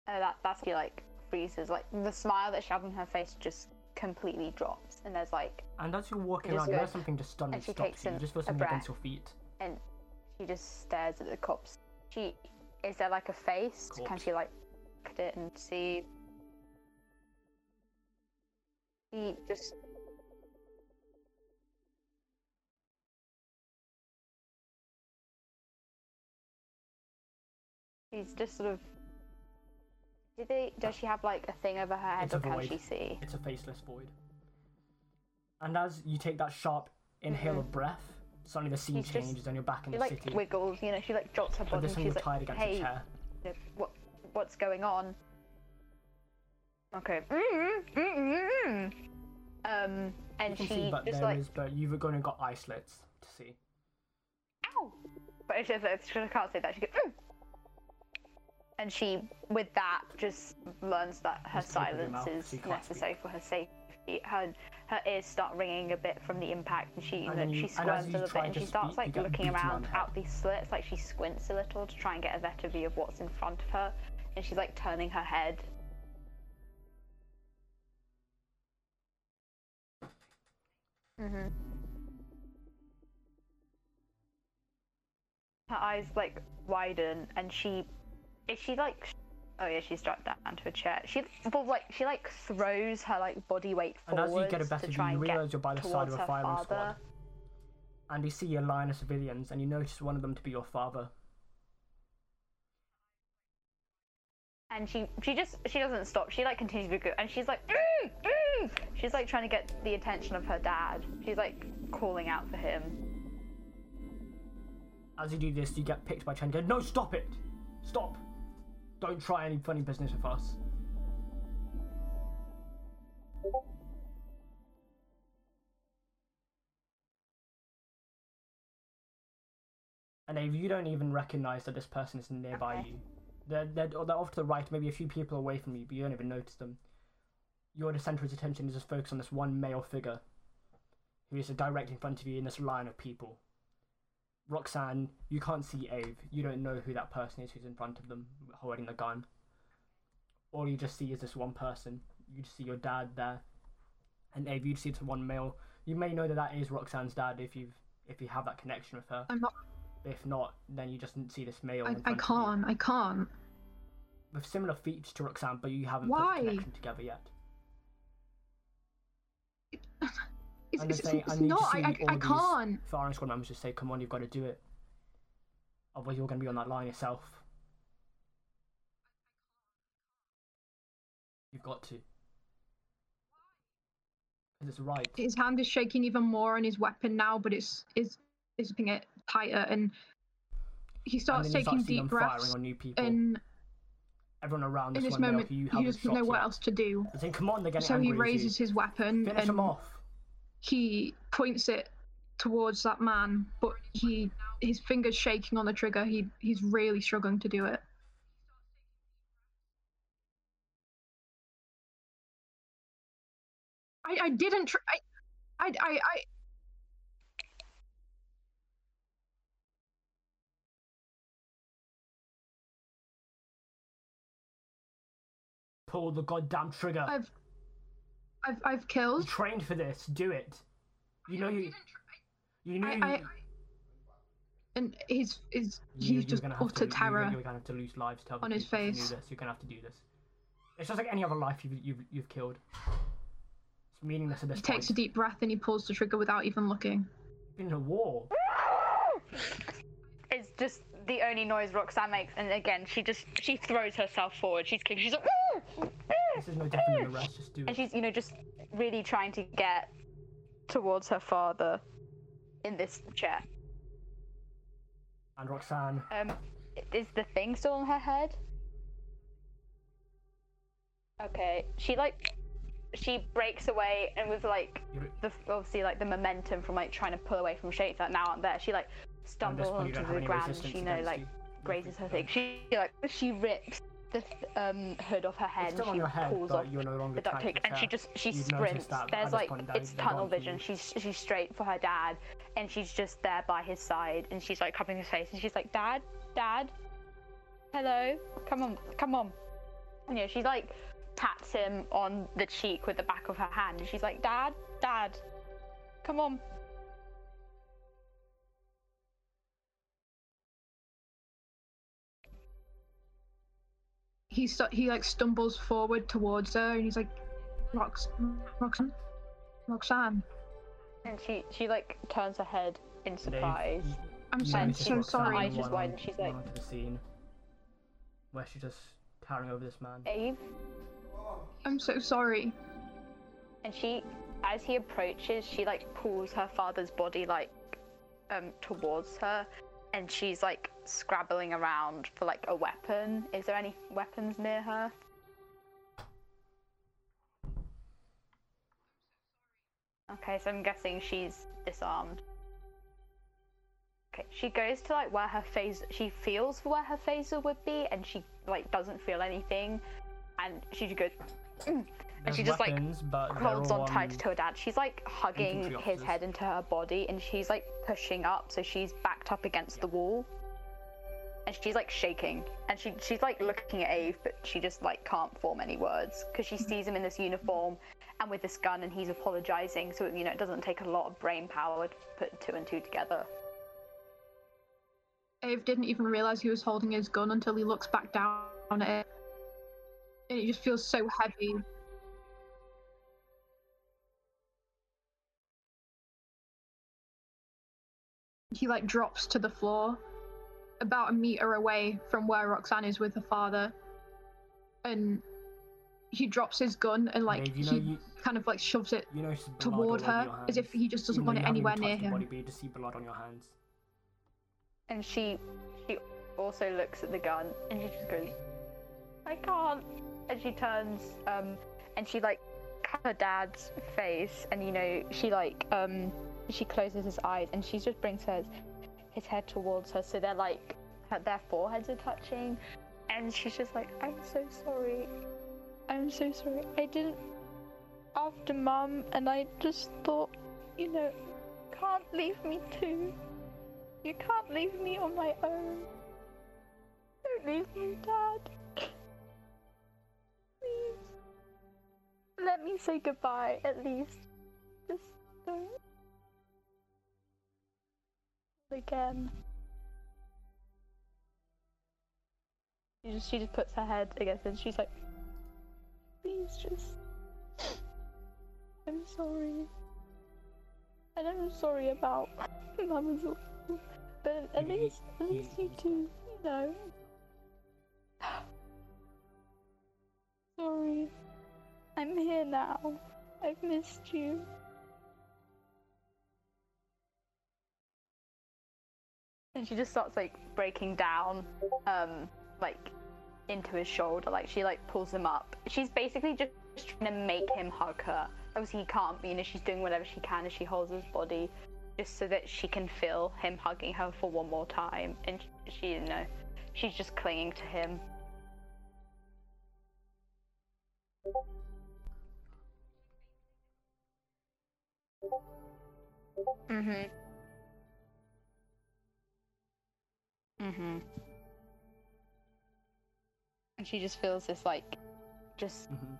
Uh, that that's she like freezes. Like the smile that she had on her face just completely drops, and there's like, And as you're walking You around, you go- something just suddenly stops you. You just feel something against your feet. and she just stares at the cops. She is there like a face? Can she like look at it and see? She just She's just sort of. Do they? Does she have like a thing over her head, It's a or can void. she see? It's a faceless void. And as you take that sharp inhale of breath, suddenly the scene just- changes and you're back in She the like city. wiggles, you know. She like drops her But body. and one she's like, tied against "Hey, a chair. you know, what what's going on? Okay. Mm-hmm, mm-hmm. Um, and You can she see, but just there like, is- but you've gone and got eye slits to see. ow! But it's just, it's, she can't say that. She goes, mm. And she, with that, just learns that her Just keep your silence mouth is so you can't necessary for her safety. Her her ears start ringing a bit from the impact, and she And then she you- and as squirms a you little bit, try and to she starts speak, you like get looking beaten around on the head. out these slits, like she squints a little to try and get a better view of what's in front of her. and she's like turning her head. Mhm. Her eyes like widen, and she is she like. Oh yeah, she's dropped down to a chair. She, but like she like throws her like body weight And as forwards you get a better to view, try you and get realise you're by the side towards of a her firing father. squad. And you see a line of civilians, and you notice one of them to be your father. and she she just she doesn't stop. She like continues to go, and she's like, "Mm, mm." she's like trying to get the attention of her dad. She's like calling out for him. As you do this, you get picked by Chen. Go, no, stop it! Stop! Don't try any funny business with us. And if you don't even recognize that this person is nearby Okay. you, they're, they're, they're off to the right, maybe a few people away from you, but you don't even notice them. Your of attention is just focused on this one male figure who is direct in front of you in this line of people. Roxanne, you can't see Ave. You don't know who that person is who's in front of them holding the gun. All you just see is this one person. You just see your dad there, and Ave, you see this one male. You may know that that is Roxanne's dad if you've if you have that connection with her. I'm not. If not, then you just see this male. I, I front of you can't. I can't. with similar features to Roxanne, but you haven't Why? put the connection together yet. It's, I'm it's, saying, it's I need not. to see I, I, all I can't. firing squad members just say, "Come on, you've got to do it." Otherwise, you're going to be on that line yourself. You've got to. Because it's right. His hand is shaking even more on his weapon now, but it's is is making it tighter, and he starts you taking start deep breaths. on new people. And Everyone around this in this moment, you he doesn't know what yet. else to do. They're saying, "Come on, they're getting So angry he raises his weapon Finish and them off." He points it towards that man, but he his fingers shaking on the trigger. He he's really struggling to do it. I I didn't try. I, I I I. Pull the goddamn trigger. I've I've I've You killed. trained for this. Do it. You know you. You knew. I, I and he's his you- he's you're just gonna have utter to, terror. You're, you're gonna have to lose lives to on his people if face. do this. You're gonna have to do this. It's just like any other life you've you've, you've killed. It's meaningless at this He point. takes a deep breath and he pulls the trigger without even looking. in a war. It's just the only noise Roxanne makes, and again, she just she throws herself forward. She's kicking. She's like, This is no different than the rest. Just do and it. she's you know just really trying to get towards her father in this chair. And Roxanne, Um, is the thing still on her head? Okay, she like she breaks away, and with like the obviously like the momentum from like trying to pull away from shapes that now aren't there. She like stumbles onto the ground. resistance She you know like grazes her thing. She like she rips the th- um hood off her head It's and she head, pulls off you're no longer the duct tape and she just she sprints. There's like it's tunnel vision. She's she's straight for her dad and she's just there by his side and she's like covering his face and she's like, Dad, Dad, hello, come on, come on. And, you know, she like pats him on the cheek with the back of her hand and she's like, Dad, Dad, come on. He stu- he like stumbles forward towards her and he's like, Rox, Roxanne, Roxanne. And she she like turns her head in surprise. you- I'm you so, notice so Roxanne sorry. eyes just run widen, she's run like- onto the scene where she's just towering over this man. Eve I'm so sorry. and she as he approaches she like pulls her father's body like um towards her and she's like scrabbling around for like a weapon. Is there any weapons near her? Okay so i'm guessing she's disarmed. Okay she goes to like where her face she feels for where her phaser would be and she like doesn't feel anything. And she goes "Mm," and she just like weapons, they're holds on tight to her dad. She's like hugging his head into her body and she's like pushing up, so she's backed up against the wall. She's like shaking, and she she's like looking at Ave, but she just like can't form any words because she sees him in this uniform and with this gun, and he's apologizing. So you know it doesn't take a lot of brain power to put two and two together. Ave didn't even realize he was holding his gun until he looks back down at it. And it just feels so heavy. He like drops to the floor about a meter away from where Roxanne is with her father. And he drops his gun and like Dave, you know he you, kind of like shoves it you know toward her as if he just doesn't Even want it anywhere near him. Body, but you just see blood on your hands. And she she also looks at the gun and she just goes, I can't. And she turns um and she like cuts her dad's face and you know she like um she closes his eyes and she just brings her his head towards her so they're like her, their foreheads are touching and she's just like I'm so sorry. I'm so sorry. I didn't after mum and I just thought you know can't leave me too. You can't leave me on my own. Don't leave me, Dad. Please. Let me say goodbye, at least. Just don't. Again. She just, she just puts her head against it and she's like, please just. I'm sorry. And I'm sorry about Mum as well. But at least, at least you two, you know. Sorry. I'm here now. I've missed you. And she just starts like breaking down, um, like into his shoulder. Like she like pulls him up. She's basically just trying to make him hug her. Obviously he can't, you know she's doing whatever she can as she holds his body just so that she can feel him hugging her for one more time. And sh- she, you know, she's just clinging to him. Mhm. Mhm. And she just feels this like, just hmm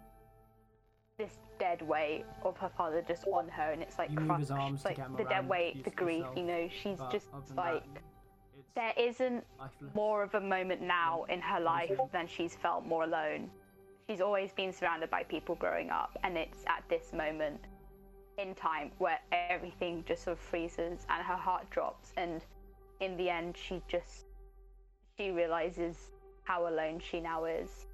this dead weight of her father just on her, and it's like You move crushed. his arms to like the dead weight, the grief. You know, she's just like that, there isn't lifeless. more of a moment now in her life than she's felt more alone. She's always been surrounded by people growing up, and it's at this moment in time where everything just sort of freezes and her heart drops. And in the end, she just she realizes how alone she now is.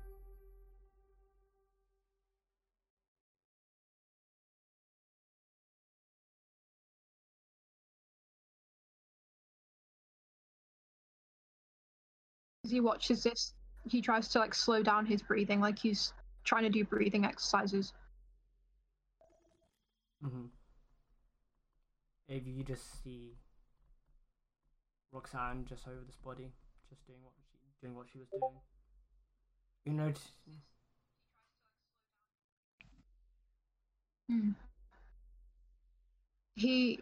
As he watches this, he tries to like slow down his breathing, like he's trying to do breathing exercises. Mm-hmm. If you just see Roxanne just over this body, just doing what she doing what she was doing. You notice Hmm. He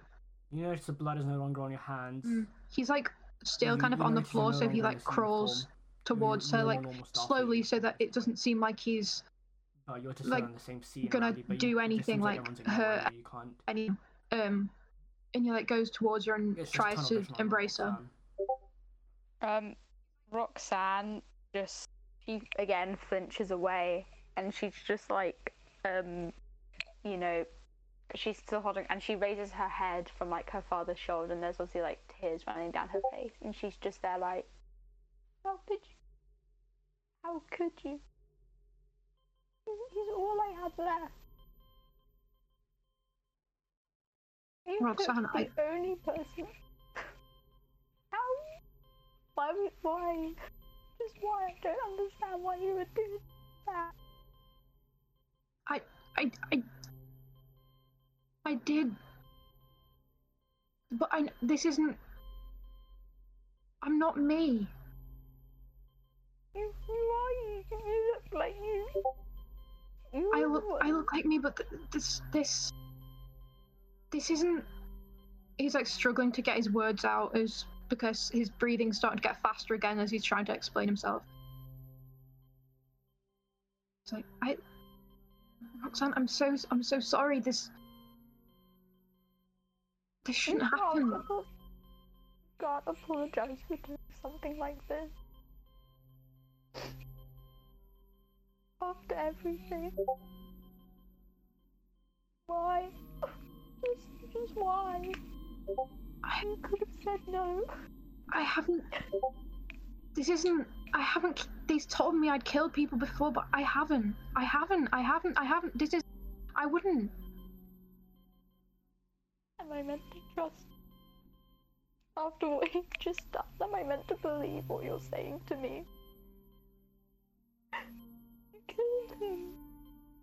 you notice the blood is no longer on your hands. mm, he's like still You- kind of on the floor, no so he like crawls towards her like slowly, so that it doesn't seem like he's But you're just like, on the same scene gonna but do you, anything seems like her- you, You can't. any um and he like goes towards her and It's tries to embrace her. Roxanne. Um, Roxanne just she again flinches away, and she's just like, um, you know, she's still holding, and she raises her head from like her father's shoulder, and there's obviously like tears running down her face, and she's just there like, how could you? How could you? He's, he's all I had left. You Roxanne, the I- only person. Why? Why? Just why? I don't understand why you would do that. I I I I did but I this isn't I'm not me. You, you are you. You look like you. You I look I look like me but th- this this this isn't he's like struggling to get his words out as because his breathing's starting to get faster again as he's trying to explain himself. It's like I, Roxanne, I'm so I'm so sorry. This this shouldn't happen. God, apologize for doing something like this. After everything. Why? Just, just why? I, could have said no. I haven't. This isn't. I haven't. They've told me I'd killed people before, but I haven't. I haven't. I haven't. I haven't. This is. I wouldn't. Am I meant to trust? After what you've just done, am I meant to believe what you're saying to me? You killed him.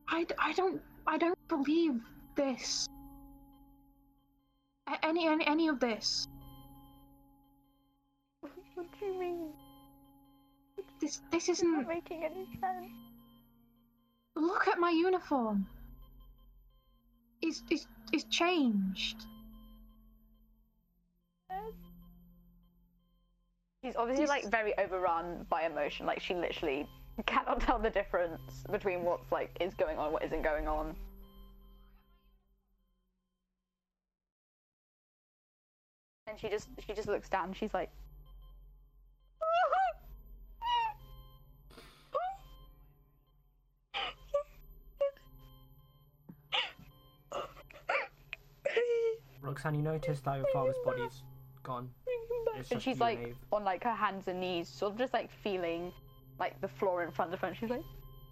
I, I don't. I don't believe this. Any any any of this. What do you mean? This this It's not isn't. making any sense. Look at my uniform. It's it's it's changed. She's obviously like very overrun by emotion. Like she literally cannot tell the difference between what's like is going on, what isn't going on. And she just she just looks down. She's like, Roxanne, you noticed that your father's body's gone. It's and she's like and Ave. on like her hands and knees, sort of just like feeling like the floor in front of her. And she's like,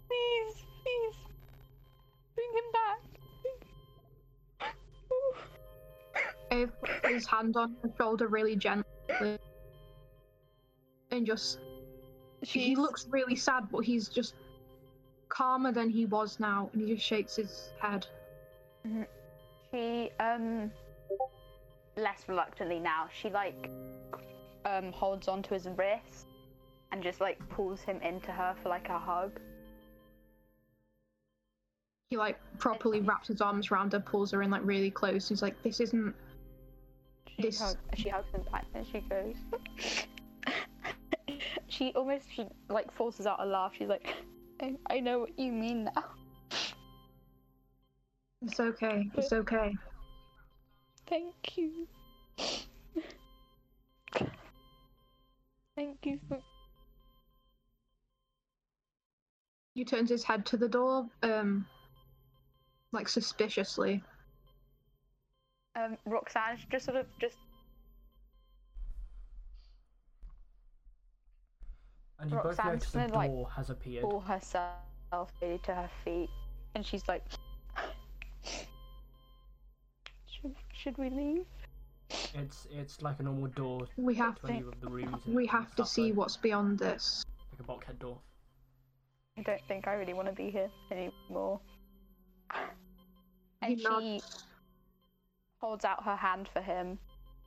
please, please, bring him back. Ave put his hand on her shoulder really gently, and just he looks really sad, but he's just calmer than he was now, and he just shakes his head. She um less reluctantly now. She like um holds onto his wrist and just like pulls him into her for like a hug. He like properly wraps his arms around her, pulls her in like really close. He's like, "This isn't." She This- hug, she hugs him back and she goes. she almost she like forces out a laugh. She's like, I, I know what you mean now. It's okay. It's okay. Thank you. Thank you for He turns his head to the door, um, like suspiciously. Um Roxanne just sort of just And you both notice the gonna, like, door has appeared. pull herself really to her feet and she's like should, should we leave? It's it's like a normal door We have to to. of the rooms. We have to see Southland, what's beyond this. like a bulkhead door. I don't think I really want to be here anymore. He And she nods. Holds out her hand for him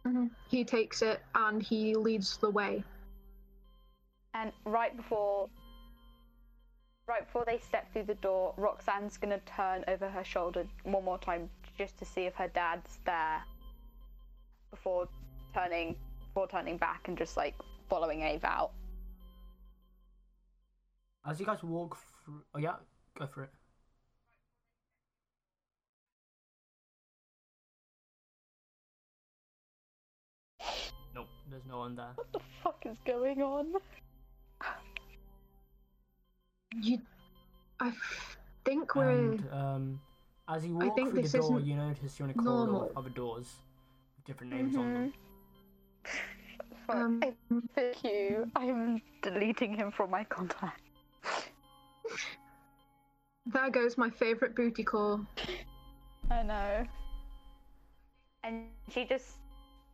Mhm. He takes it and he leads the way. And right before right before they step through the door, Roxanne's gonna turn over her shoulder one more time just to see if her dad's there before turning before turning back and just like following Ave out. As you guys walk through, oh yeah, go for it. There's no one there. What the fuck is going on? You, I think we're. And um, as you I walk think through this the door, you notice you're in a corridor normal. with other doors with different names on them. Fuck, Um, thank you. I'm deleting him from my contact. There goes my favorite booty call. I know. And she just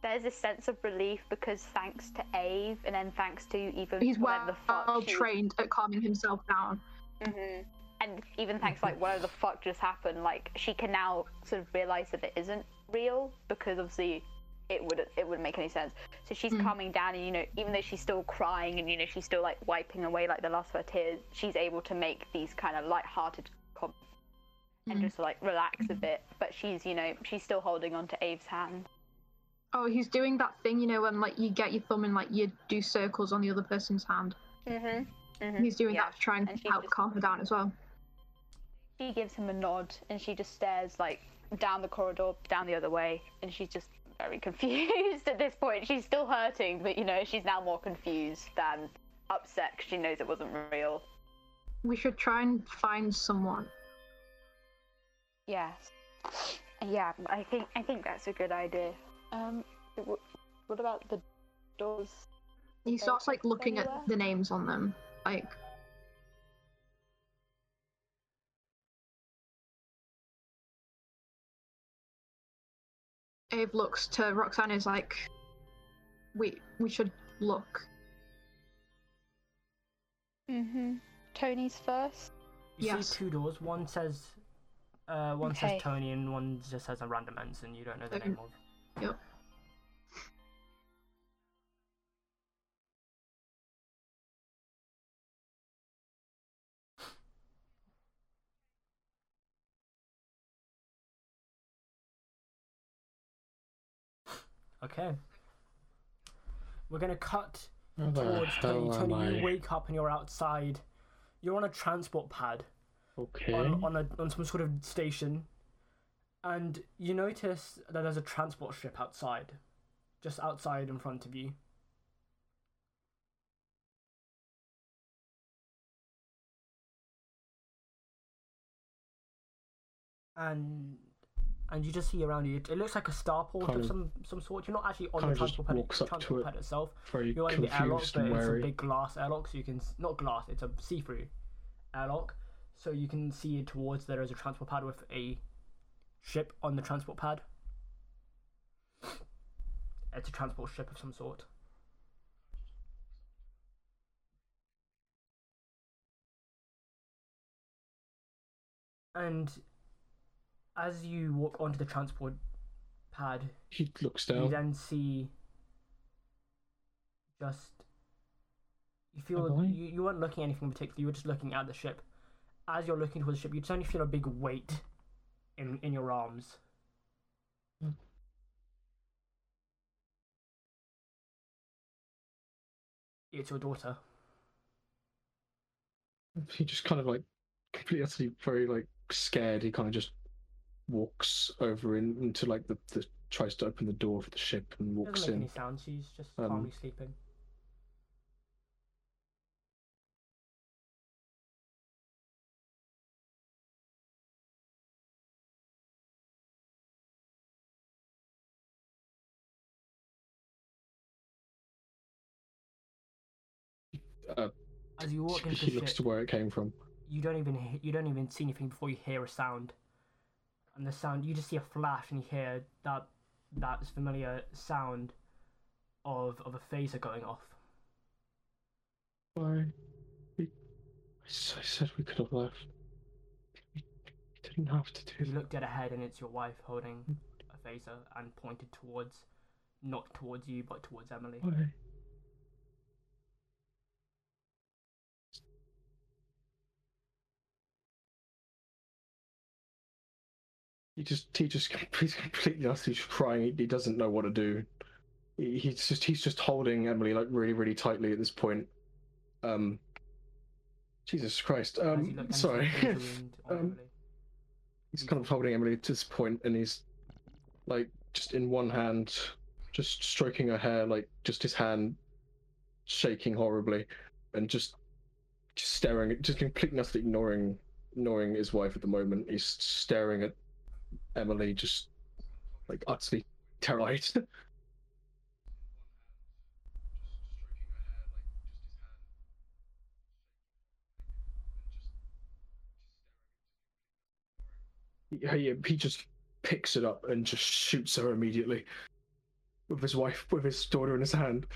there's a sense of relief because thanks to Ave and then thanks to even He's whatever well, the fuck she- trained at calming himself down. Mhm. And even thanks like whatever the fuck just happened, like she can now sort of realize that it isn't real because obviously it would it wouldn't make any sense. So she's Mm. calming down, and you know, even though she's still crying and you know she's still like wiping away like the last of her tears, she's able to make these kind of light-hearted comments and Mm. just like relax a bit. But she's you know she's still holding on to Ave's hand. Oh, he's doing that thing, you know, when like you get your thumb and like you do circles on the other person's hand. Mm-hmm. He's doing yeah. that to try and And help just- calm her down as well. She gives him a nod and she just stares like down the corridor, down the other way, and she's just very confused at this point. She's still hurting, but you know, she's now more confused than upset because she knows it wasn't real. We should try and find someone. Yes. Yeah, I think I think that's a good idea. Um, wh- what about the doors? He starts like looking at the names on them, like. Abe looks to Roxanne is like, we we should look. Mm-hmm. Tony's first. You Yes. see two doors. One says, uh, one Okay. says Tony, and one just says a random Ensign. You don't know the Okay. name of. Yep. Okay. We're gonna cut Where towards Tony. Tony, you wake up and you're outside. You're on a transport pad Okay. on, on a on some sort of station, and you notice that there's a transport ship outside, just outside in front of you. And and you just see around you. It, it looks like a starport Kind of of- some some sort. You're not actually on the transport pad, walks up to transport it. pad itself. Very You're in the airlock, but it's a big glass airlock, so you can not glass. It's a see-through airlock, so you can see towards there is a transport pad with a ship on the transport pad. It's a transport ship of some sort. And as you walk onto the transport pad, He looks you then see just you feel you, you weren't looking at anything in particular you were just looking at the ship as you're looking towards the ship you suddenly feel a big weight in in your arms it's your daughter He just kind of like completely utterly very like scared. He kind of just walks over in, into like the, the tries to open the door for the ship and walks doesn't make in. any sound she's just Um, calmly sleeping Uh, as you walk into he the looks ship to where it came from. you don't even he- you don't even see anything before you hear a sound and the sound you just see a flash and you hear that that familiar sound of of a phaser going off Why? We, I said we could have left. We, we didn't have to do you that. look dead ahead and it's your wife holding a phaser and pointed towards not towards you but towards emily Why? He just, he just, he's completely lost. He's crying. He, he doesn't know what to do. He, he's just, he's just holding Emily like really, really tightly at this point. Um, Jesus Christ. Um, look and see sorry. a phaser wound on Um, he's kind of holding Emily to this point, and he's like just in one hand, just stroking her hair, like just his hand shaking horribly, and just just staring, just completely ignoring ignoring his wife at the moment. He's staring at Emily, just like utterly terrified. Yeah, he just picks it up and just shoots her immediately with his wife, with his daughter in his hand.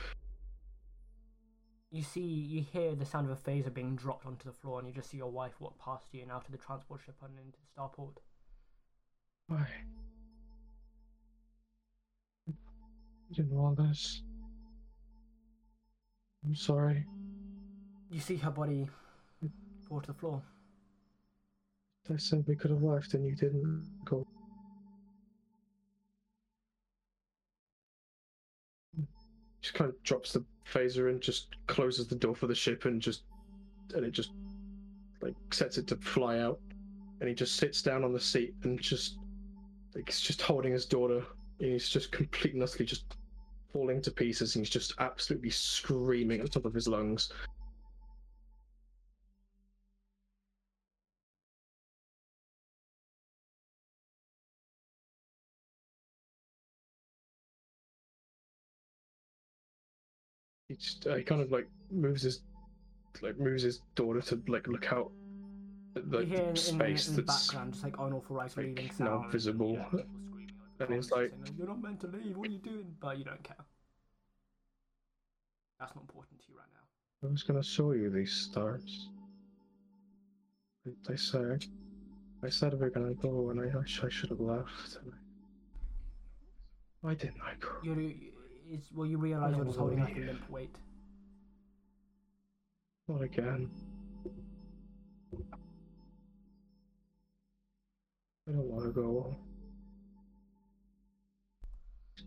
you see you hear the sound of a phaser being dropped onto the floor and you just see your wife walk past you and out of the transport ship and into the starport Why? Didn't want this. I'm sorry. you see her body fall to the floor I said we could have left and you didn't go. just kind of drops the phaser and just closes the door for the ship and just and it just like sets it to fly out and he just sits down on the seat and just he's just holding his daughter. And he's just completely just falling to pieces and he's just absolutely screaming at the top of his lungs. He just uh, he kind of like moves his like moves his daughter to like look out the you hear in, in, space in the that's background just like unauthorized like, leaving now sound. visible. Yeah, people And it's like- saying, "You're not meant to leave. What are you doing?" But you don't care. That's not important to you right now. I was gonna show you these stars. They said, I said we are gonna go, and I I should have left. And I... Why didn't I go? You're, is well, you realize you're just oh, holding like a limp weight. Not again. I don't want to go.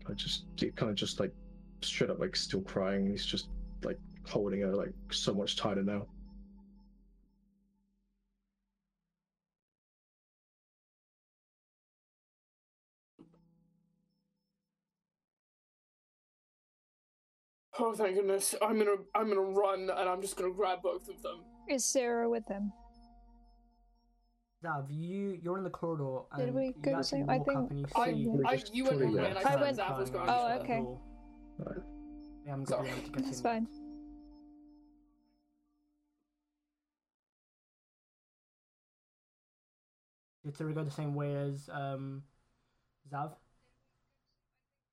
I just, he kind of just like straight up like still crying. He's just like holding her like so much tighter now. Oh thank goodness! I'm gonna I'm gonna run and I'm just gonna grab both of them. Is Sarah with him? Zav, you you're in the corridor. Did and we you go the same- I walk think up and you I, see We're I you went one fully way and I. I went- Zav was going Oh, okay. Right. They haven't got Sorry. able to get That's in. fine. Did Sarah go the same way as um, Zav?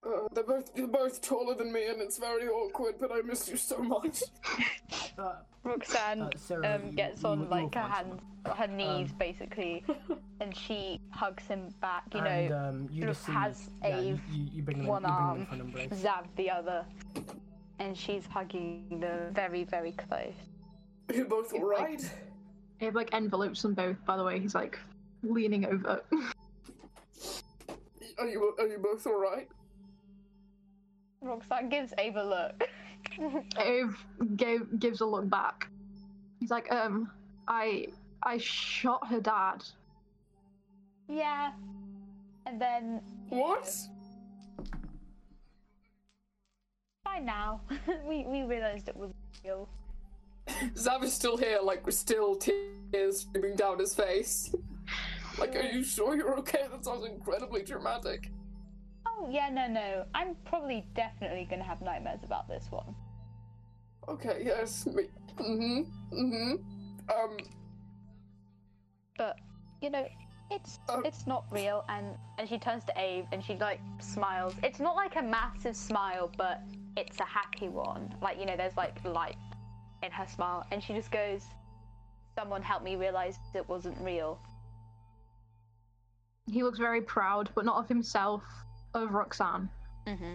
Uh, they're both they're both taller than me and it's very awkward, but I miss you so much. Uh, Roxanne Uh, Sarah, um, you- gets you- on you will like her find hands, her knees Um, basically, and she hugs him back. You and, know, um, you just see, has yeah, you, Ave you, you bring them one in, you bring them arm, in for an embrace. Zav the other, and she's hugging them very, very close. You're both It's alright. He have like envelopes them both. By the way, he's like leaning over. Are you are you both alright? Roxanne gives Ave a look. Ave gave, gives a look back. He's like, um, I I shot her dad. yeah, and then What? fine now. we we realised it was real. Zav is still here, like with still tears streaming down his face. Like, are you sure you're okay? That sounds incredibly dramatic. Oh yeah, no, no. I'm probably definitely gonna have nightmares about this one. Okay, yes, me. Mm-hmm. Mm-hmm. Um, but you know it's Oh. it's not real and and she turns to Ave and she like smiles it's not like a massive smile but it's a happy one like you know there's like light in her smile and she just goes someone help me realize it wasn't real He looks very proud, but not of himself, of Roxanne. mm-hmm.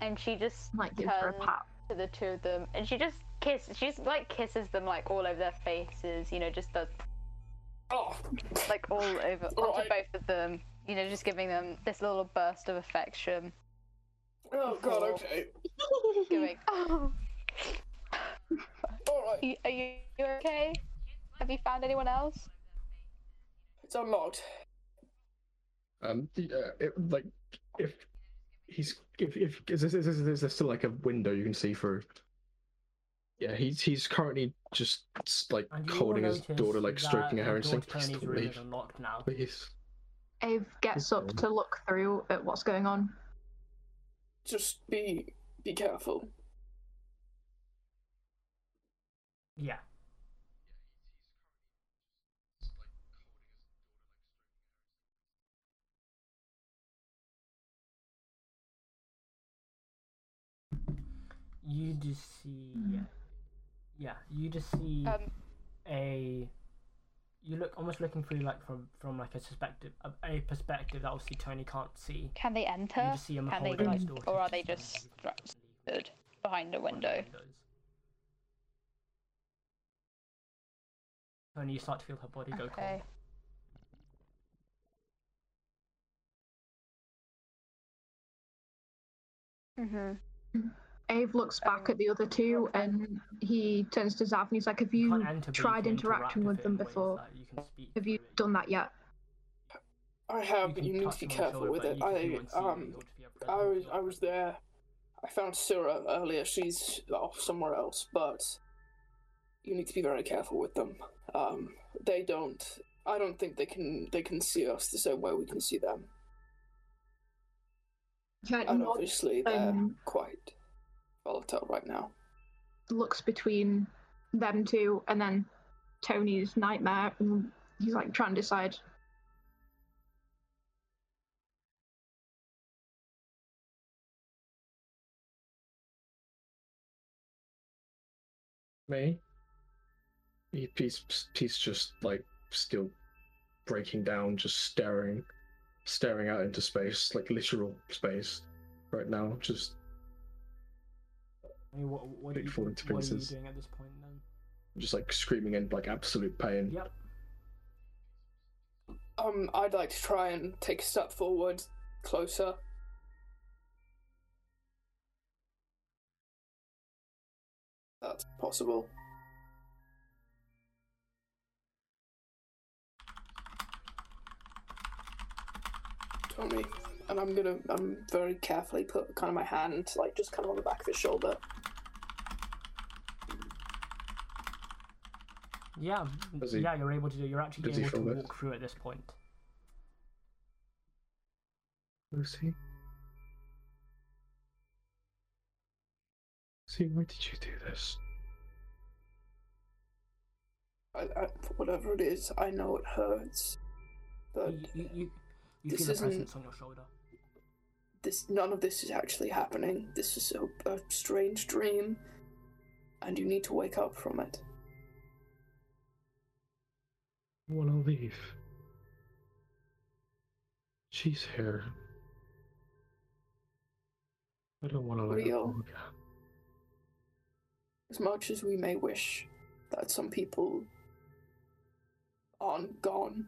and she just Like gives her a pat. to the two of them and she just kisses she's like kisses them like all over their faces you know just does oh, like all over onto Alright. both of them you know just giving them this little burst of affection oh god, okay. going oh Alright, You- Are you, you okay? Have you found anyone else? it's unlocked. Um, the, uh, it, like if he's if if is this, is this, is there still like a window you can see through? Yeah, he's he's currently just like And you all holding his daughter, like stroking her, the and saying, door to "Please don't room is leave, unlocked now. please." Ave gets up to look through at what's going on. Just be be careful. Yeah. You just see, yeah, you just see Um, a. You look almost looking through like from from like a perspective a, a perspective that obviously Tony can't see. can they You enter? just see Can they like, or are they just stood behind a window? Tony, you start to feel her body go cold. Okay. Mhm. Ave looks back at the other two and he turns to Zav and he's like, Have You you enter, but you tried interact interacting with them before? you can speak Have you it. done that yet? I have, but you need to be them on the careful shoulder, with it. I feel and see that um, I was I was there. I found Sura earlier. She's off somewhere else, but you need to be very careful with them. Um, they don't. I don't think they can. They can see us the same way we can see them. Yeah, And Nod obviously, they're um, quite volatile right now. looks between them two and then Tony's nightmare and he's like trying to decide Me? He's he's just like still breaking down, just staring, staring out into space, like literal space, right now. Just I mean, what, what, are you, falling to what are you pieces. doing at this point then? just like screaming in like absolute pain. Yep. Um, I'd like to try and take a step forward, closer. That's possible. Tony, and I'm gonna, I'm very carefully put kind of my hand, like just kind of on the back of his shoulder. Yeah, Does he- yeah, you're able to do. You're actually does he able to feel this? walk through at this point. Lucy? See, why did you do this? I, I, whatever it is, I know it hurts, but You, you, you, you this feel the isn't- presence on your shoulder. This none of this is actually happening. This is a, a strange dream, and you need to wake up from it. I want to leave. She's here. I don't want to let her go again. As much as we may wish that some people aren't gone,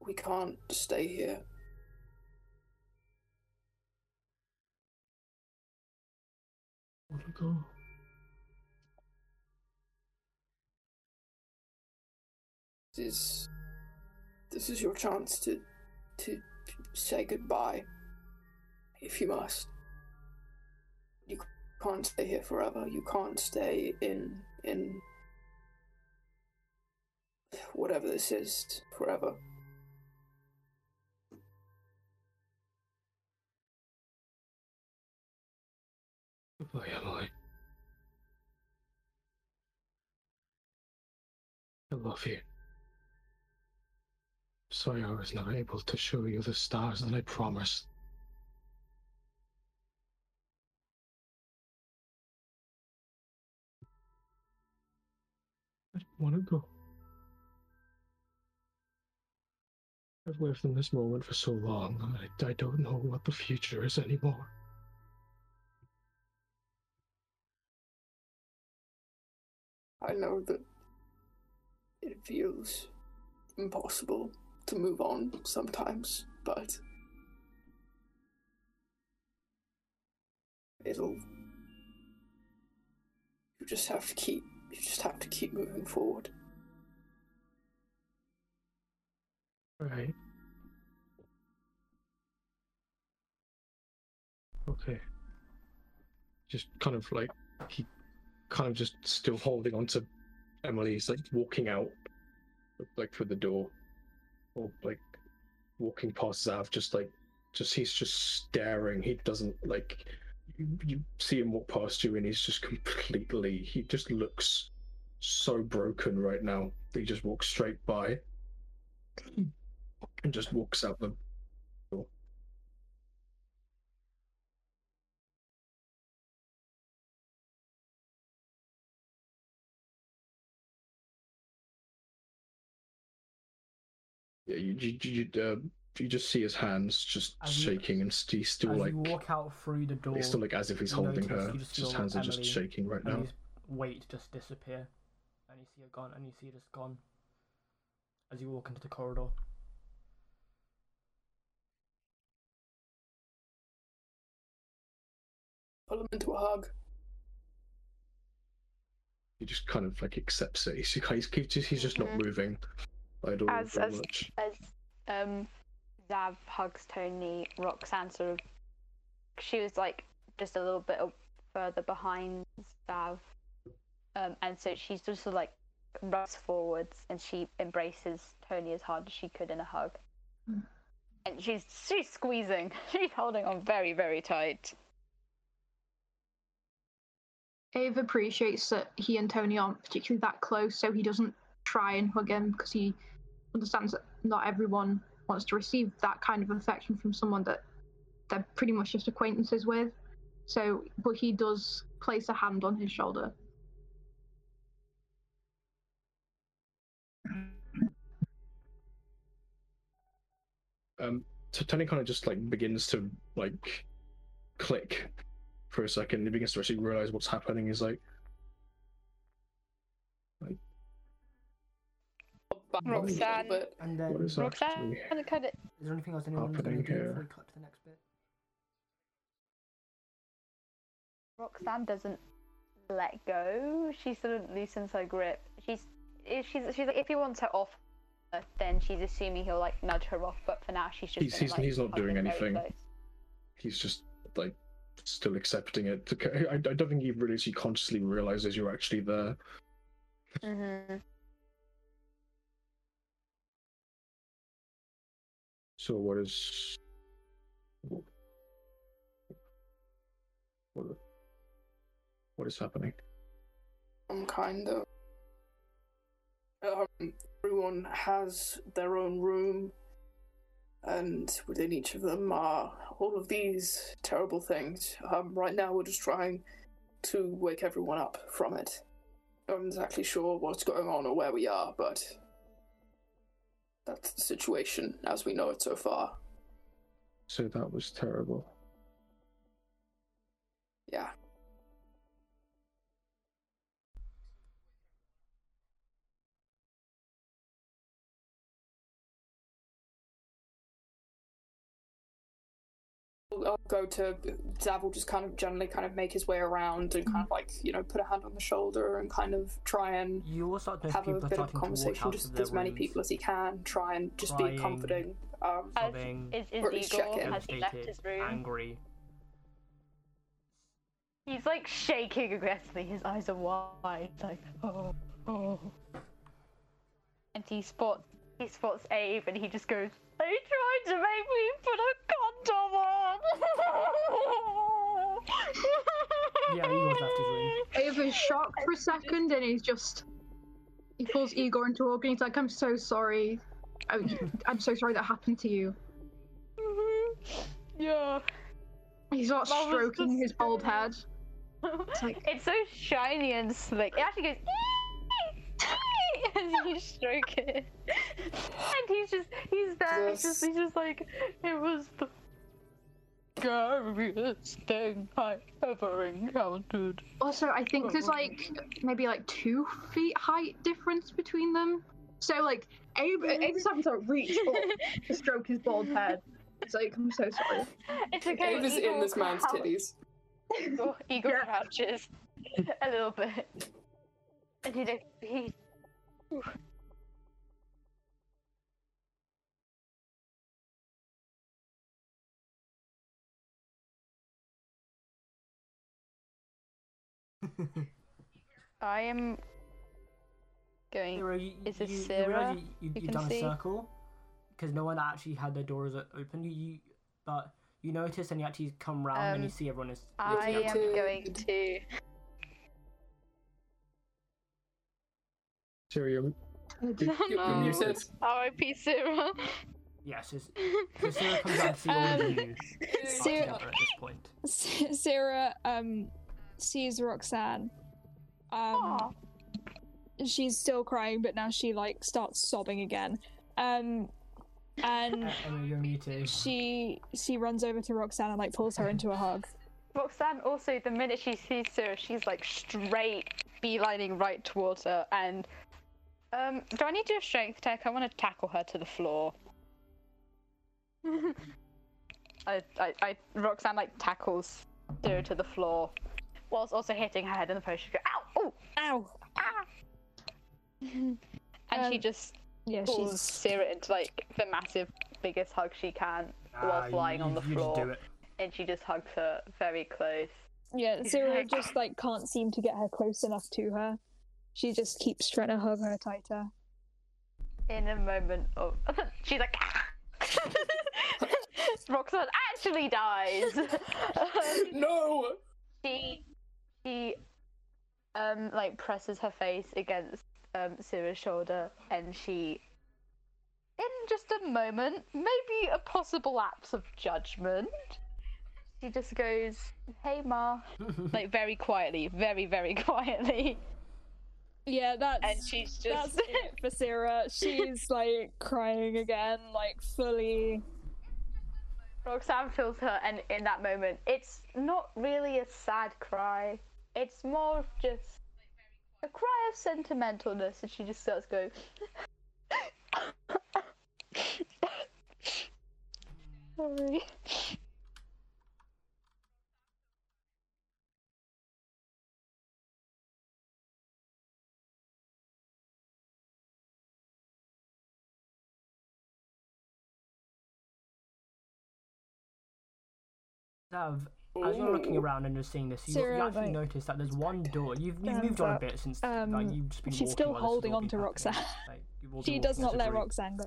we can't stay here. I want to go. This is this is your chance to to say goodbye, if you must. You can't stay here forever. You can't stay in in whatever this is forever. Goodbye, Emily. I love you. Sorry I was not able to show you the stars that I promised. I don't want to go. I've lived in this moment for so long, I, I don't know what the future is anymore. I know that it feels impossible to move on sometimes, but it'll. You just have to keep. You just have to keep moving forward. Right. Okay. Just kind of like he kind of just still holding on to Emily's like walking out like through the door. Or like walking past Zav just like just he's just staring. He doesn't like you, you see him walk past you and he's just completely he just looks so broken right now. He just walks straight by and just walks out the you you you, uh, you just see his hands just As you- shaking, and he's still As like you walk out through the door, he's still like as if he's holding notice- her. just His feel hands are just shaking right now. and his weight just disappear, and you see her gone, and you see it just gone. As you walk into the corridor, pull him into a hug. He just kind of like accepts it. He's, he's, he's just, he's just not moving at all As- very as- much. As um, Zav hugs Tony, Roxanne sort of. She was like just a little bit further behind Zav. Um, and so she's just sort of like runs forwards and she embraces Tony as hard as she could in a hug. Mm. And she's she's squeezing. She's holding on very, very tight. Ave appreciates that he and Tony aren't particularly that close, so he doesn't try and hug him because he understands that not everyone wants to receive that kind of affection from someone that they're pretty much just acquaintances with. So, but he does place a hand on his shoulder. Um, so Tony kind of just like begins to like click for a second. He begins to actually realize what's happening. He's like, Roxanne. bit. And then, what is Roxanne actually kind of is there anything else anyone was happening going to do here? before we cut to the next bit? Roxanne doesn't let go. She sort of loosens her grip. She's if she's she's like if he wants her off, then she's assuming he'll like nudge her off. But for now, she's just. He's- gonna, he's- like, he's not doing anything. he's just like still accepting it. I, I don't think he really he consciously realizes you're actually there. Mhm. So what is what, is happening? I'm kind of. Um, everyone has their own room, and within each of them are all of these terrible things. Um, right now, we're just trying to wake everyone up from it. I'm not exactly sure what's going on or where we are, but that's the situation as we know it so far. So that was terrible. Yeah. I'll go to Zav will just kind of generally kind of make his way around and kind of like you know put a hand on the shoulder and kind of try and You will start have a people bit of a starting to walk conversation just with as many rooms, people as he can try and just Crying. be comforting um As sobbing, is, is Or at least Igor check in. has he left his room? angry. He's like shaking aggressively. His eyes are wide, like oh, oh. And he spots he spots Abe, and he just goes, "Are you trying to make me put a condom on?" Yeah, Igor's left his room. Ava is shocked for a second, and he's just he pulls Igor into a hug, and he's like, "I'm so sorry. I'm, I'm so sorry that happened to you." Mm-hmm. yeah. He's starts That stroking his bald head. It's, like- It's so shiny and slick. It actually goes as you stroke it, and he's just he's there. He's just he's just like it was the scariest thing I ever encountered. Also, I think there's oh. like maybe like two feet height difference between them. So like Abe, Abe's having to reach up to stroke his bald head. It's like I'm so sorry. It's okay. Abe is in this man's crouch- titties. Igor, Igor Yeah. crouches a little bit, and he he. I am going. Sarah, you, Is this you, you Sarah? realize you, you, You you've can done see? a circle because no one actually had their doors open. You, you but you notice and you actually come round and you Um, see everyone is. I am at going to. Sarah, you're, You- you No. R.I.P. Sarah. Yes, it's, so Sarah comes out to see all of Um, you Sarah- at this point. Sarah um sees Roxanne. Um she's still crying, but now she like starts sobbing again. Um and Emma, you're muted. she she runs over to Roxanne and like pulls her into a hug. Roxanne also, the minute she sees Sarah, she's like straight beelining right towards her. And um, do I need to do a strength check? I want to tackle her to the floor. I, I, I, Roxanne like tackles Sarah to the floor, whilst also hitting her head in the post. She goes, "Ow! Oh! Ow! Ah!" and she Um, just Yeah, pulls she's Sarah into like the massive, biggest hug she can whilst Ah, lying you- on the you just floor, do it. and she just hugs her very close. yeah. Sarah just like can't seem to get her close enough to her. She just keeps trying to hug her tighter. in a moment of she's like Roxanne actually dies. Um, No! she she um like presses her face against um Sarah's shoulder and she in just a moment, maybe a possible lapse of judgment, she just goes, Hey Ma like very quietly, very, very quietly. Yeah, that's And she's that's just it for Sarah. She's like crying again, like fully. Roxanne feels her, and in that moment, it's not really a sad cry. It's more of just a cry of sentimentalness, and she just starts going. Sorry. Zav, as you're looking around and you're seeing this, you, you actually like, notice that there's one door. You've, you've moved on a bit since Um, like, you've just been she's walking still while this holding on to. Roxanne. Like, She does not let group. Roxanne go.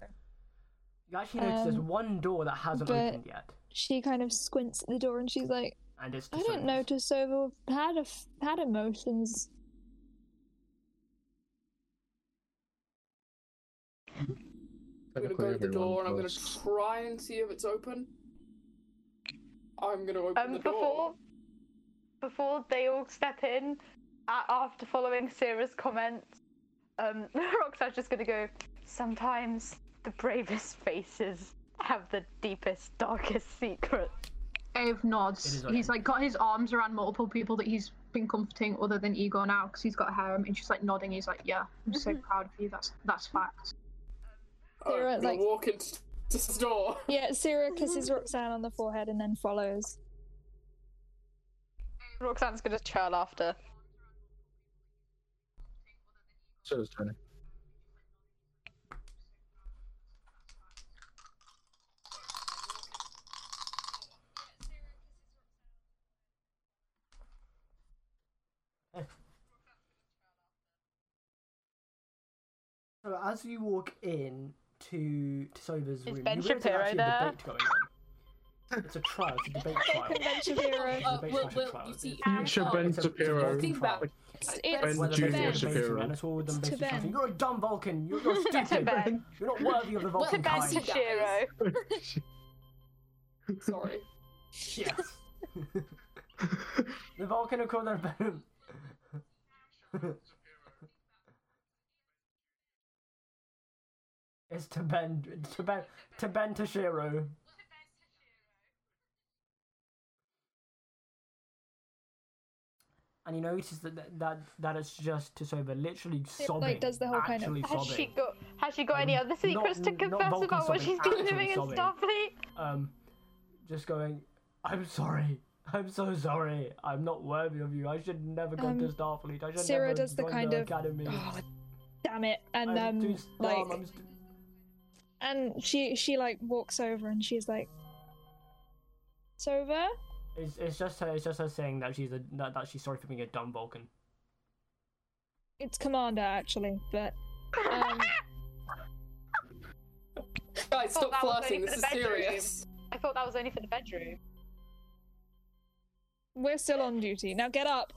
You actually notice there's Um, one door that hasn't but- opened yet, She kind of squints at the door and she's like, and it's. I don't know, Tassova's. Tasova had a f- had emotions. I'm gonna go to the door and I'm gonna try and see if it's open. I'm gonna open Um, the door. before before they all step in, after following Sarah's comments, um, Roxanne's just gonna go. Sometimes the bravest faces have the deepest, darkest secrets. Ave It nods. is He's like got his arms around multiple people that he's been comforting, other than Igor now, because he's got a harem, and she's like nodding. He's like, "Yeah, I'm so proud of you. That's that's fact." Sarah, I'm like- walk into this door. Yeah, Sarah kisses Roxanne on the forehead and then follows. Roxanne's gonna churl after. So is Tony. So as you walk in to Tassova's room, Ben you realise there's Shapiro actually a there? debate going on. It's a trial. It's a debate trial. Convention Bureau. It's a Uh, debate well, slash well, trial. you It's- see, it's- Future Ben it's a- it's a Shapiro. trial. It's, Ben it's Whether Junior Ben. Shapiro. and it's all of them It's to basically shouting, Ben. You're a dumb Vulcan. You're, you're To stupid. Ben. You're not worthy of the Well, Vulcan Ben guys, kind. Shapiro. Sorry. Yes. the Vulcan are called their venom. It's to Ben, to Ben, to Ben Tashiro. And you notice that that that, that it's just Tasova literally sobbing, like, does the whole kind of- Has sobbing. she got has she got any Um, other secrets to not- not confess about what she's been doing in sobbing. Starfleet? um, just going, I'm sorry. I'm so sorry. I'm not worthy of you. I should never go Um, to Starfleet. I should Sarah never does the kind the of- academy. Oh, damn it! And I'm um, dumb. like, I'm st- and she she like walks over and she's like, "Sova." it's, it's just her. It's just her saying that she's a that, that she's sorry for being a dumb Vulcan. It's Commander actually, but um, Guys, stop flirting. This is bedroom. serious. I thought that was only for the bedroom. we're still on duty. Now get up.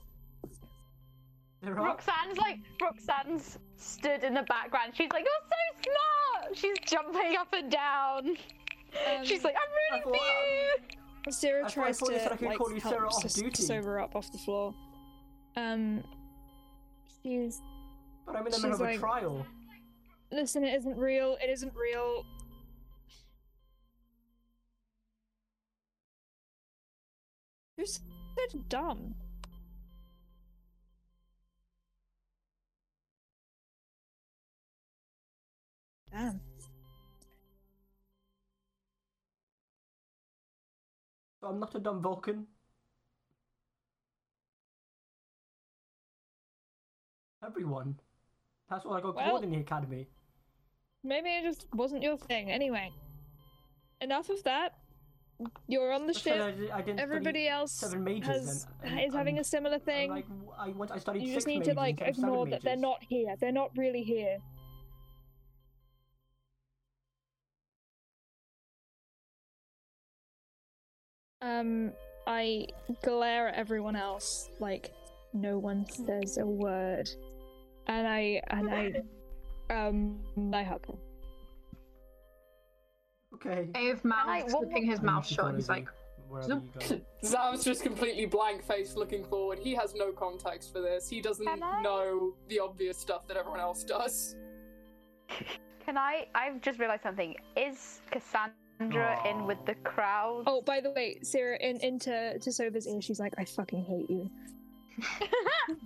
Roxanne's like Roxanne's stood in the background. She's like, "You're so smart." She's jumping up and down. Um, She's like, "I'm I rooting for you." Sarah I thought- I tries thought to said I could like call you help Sarah off Sis- duty. Sova up off the floor. Um, she's but I'm in the middle of a like- trial. listen. It isn't real. It isn't real. Who said dumb? Damn. I'm not a dumb Vulcan. Everyone. That's what I got well, called in the academy. Maybe it just wasn't your thing. Anyway, enough of that. You're on the ship. I, I Everybody else majors, has, and, is and, having a similar thing. Like, I, I studied you just need to like ignore that they're not here. They're not really here. Um, I glare at everyone else like no one says a word, and I and I um I hug her. Okay. Ave I- mouth, what- slipping his And mouth she shut. follows He's like, you wherever you go. Zam's just completely blank faced looking forward. He has no context for this. He doesn't Can I? know the obvious stuff that everyone else does. Can I? I've just realised something. Is Cassandra in with the crowd? Oh, by the way, Sarah, in into to Sova's ear, she's like, "I fucking hate you."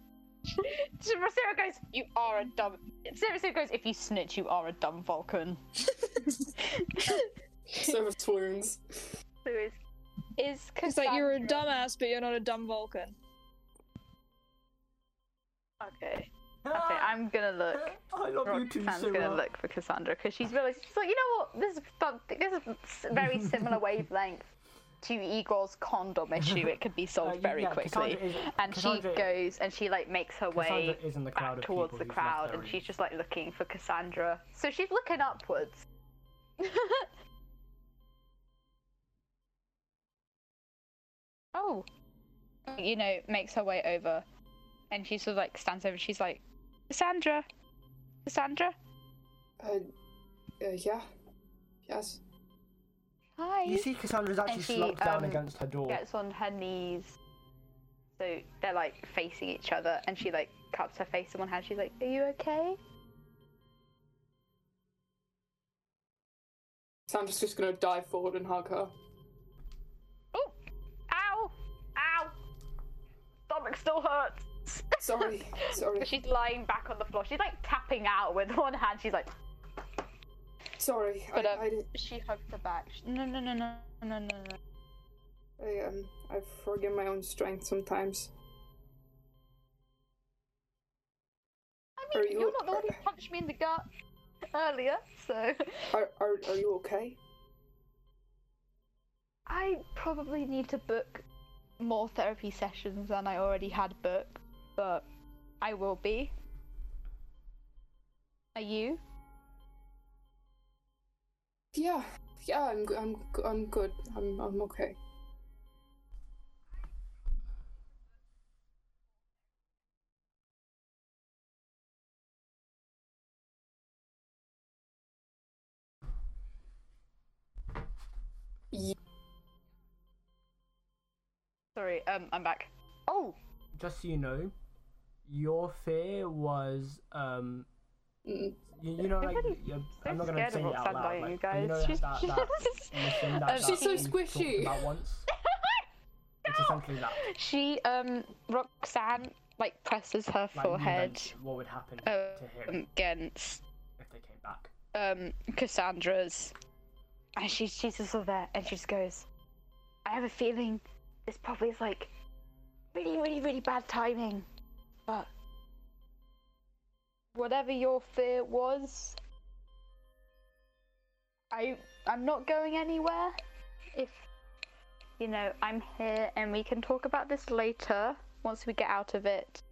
Sarah goes, "You are a dumb." Sarah Sarah goes, "If you snitch, you are a dumb Vulcan." So swoons. So is is It's like you're a dumbass, but you're not a dumb Vulcan. Okay. Okay, I'm gonna look. I love you too, Roxanne's Sarah. gonna look for Cassandra because she's realised she's like, you know what? This is this is very similar wavelength to Igor's condom issue. It could be Uh, solved y- very yeah, quickly. Is, And Cassandra, she goes and she like makes her way Cassandra in the back towards the crowd, and she's just like looking for Cassandra. So she's looking upwards. oh, you know, makes her way over, and she sort of like stands over. She's like, Cassandra, Cassandra, Uh, uh, yeah. Yes. hi. You see, Cassandra's actually she, slumped down um, against her door. gets on her knees. So they're like facing each other, and she like cups her face in one hand. She's like, "Are you okay?" Sandra's just gonna dive forward and hug her. Oh, ow, ow, stomach still hurts. Sorry, sorry, She's lying back on the floor. She's like tapping out with one hand. She's like, sorry. But, I, um, I, did- she hugs her back. She- No, no, no, no, no, no, no. I, um, I forget my own strength sometimes. I mean, you- you're not the one who punched me in the gut earlier, so Are, are, are you okay? I probably need to book more therapy sessions than I already had booked, but I will be. Are you? Yeah, yeah. I'm, g- I'm, g- I'm good. I'm, I'm okay. Sorry, um, I'm back. Oh, Just so you know, your fear was, um, mm, you, you know, like, you're, I'm not gonna scared say of it out Roxanne loud, dying, like, you guys. you know She's- that, that, that that, She's so that we squishy. about once? It's essentially that. she, um, Roxanne, like presses her Like, forehead meant what would happen um, to him against if they came back. um Cassandra's, and she's she's just sort of there, and she just goes, "I have a feeling this probably is like really, really, really bad timing, but whatever your fear was, I I'm not going anywhere. If you know, I'm here, and we can talk about this later once we get out of it.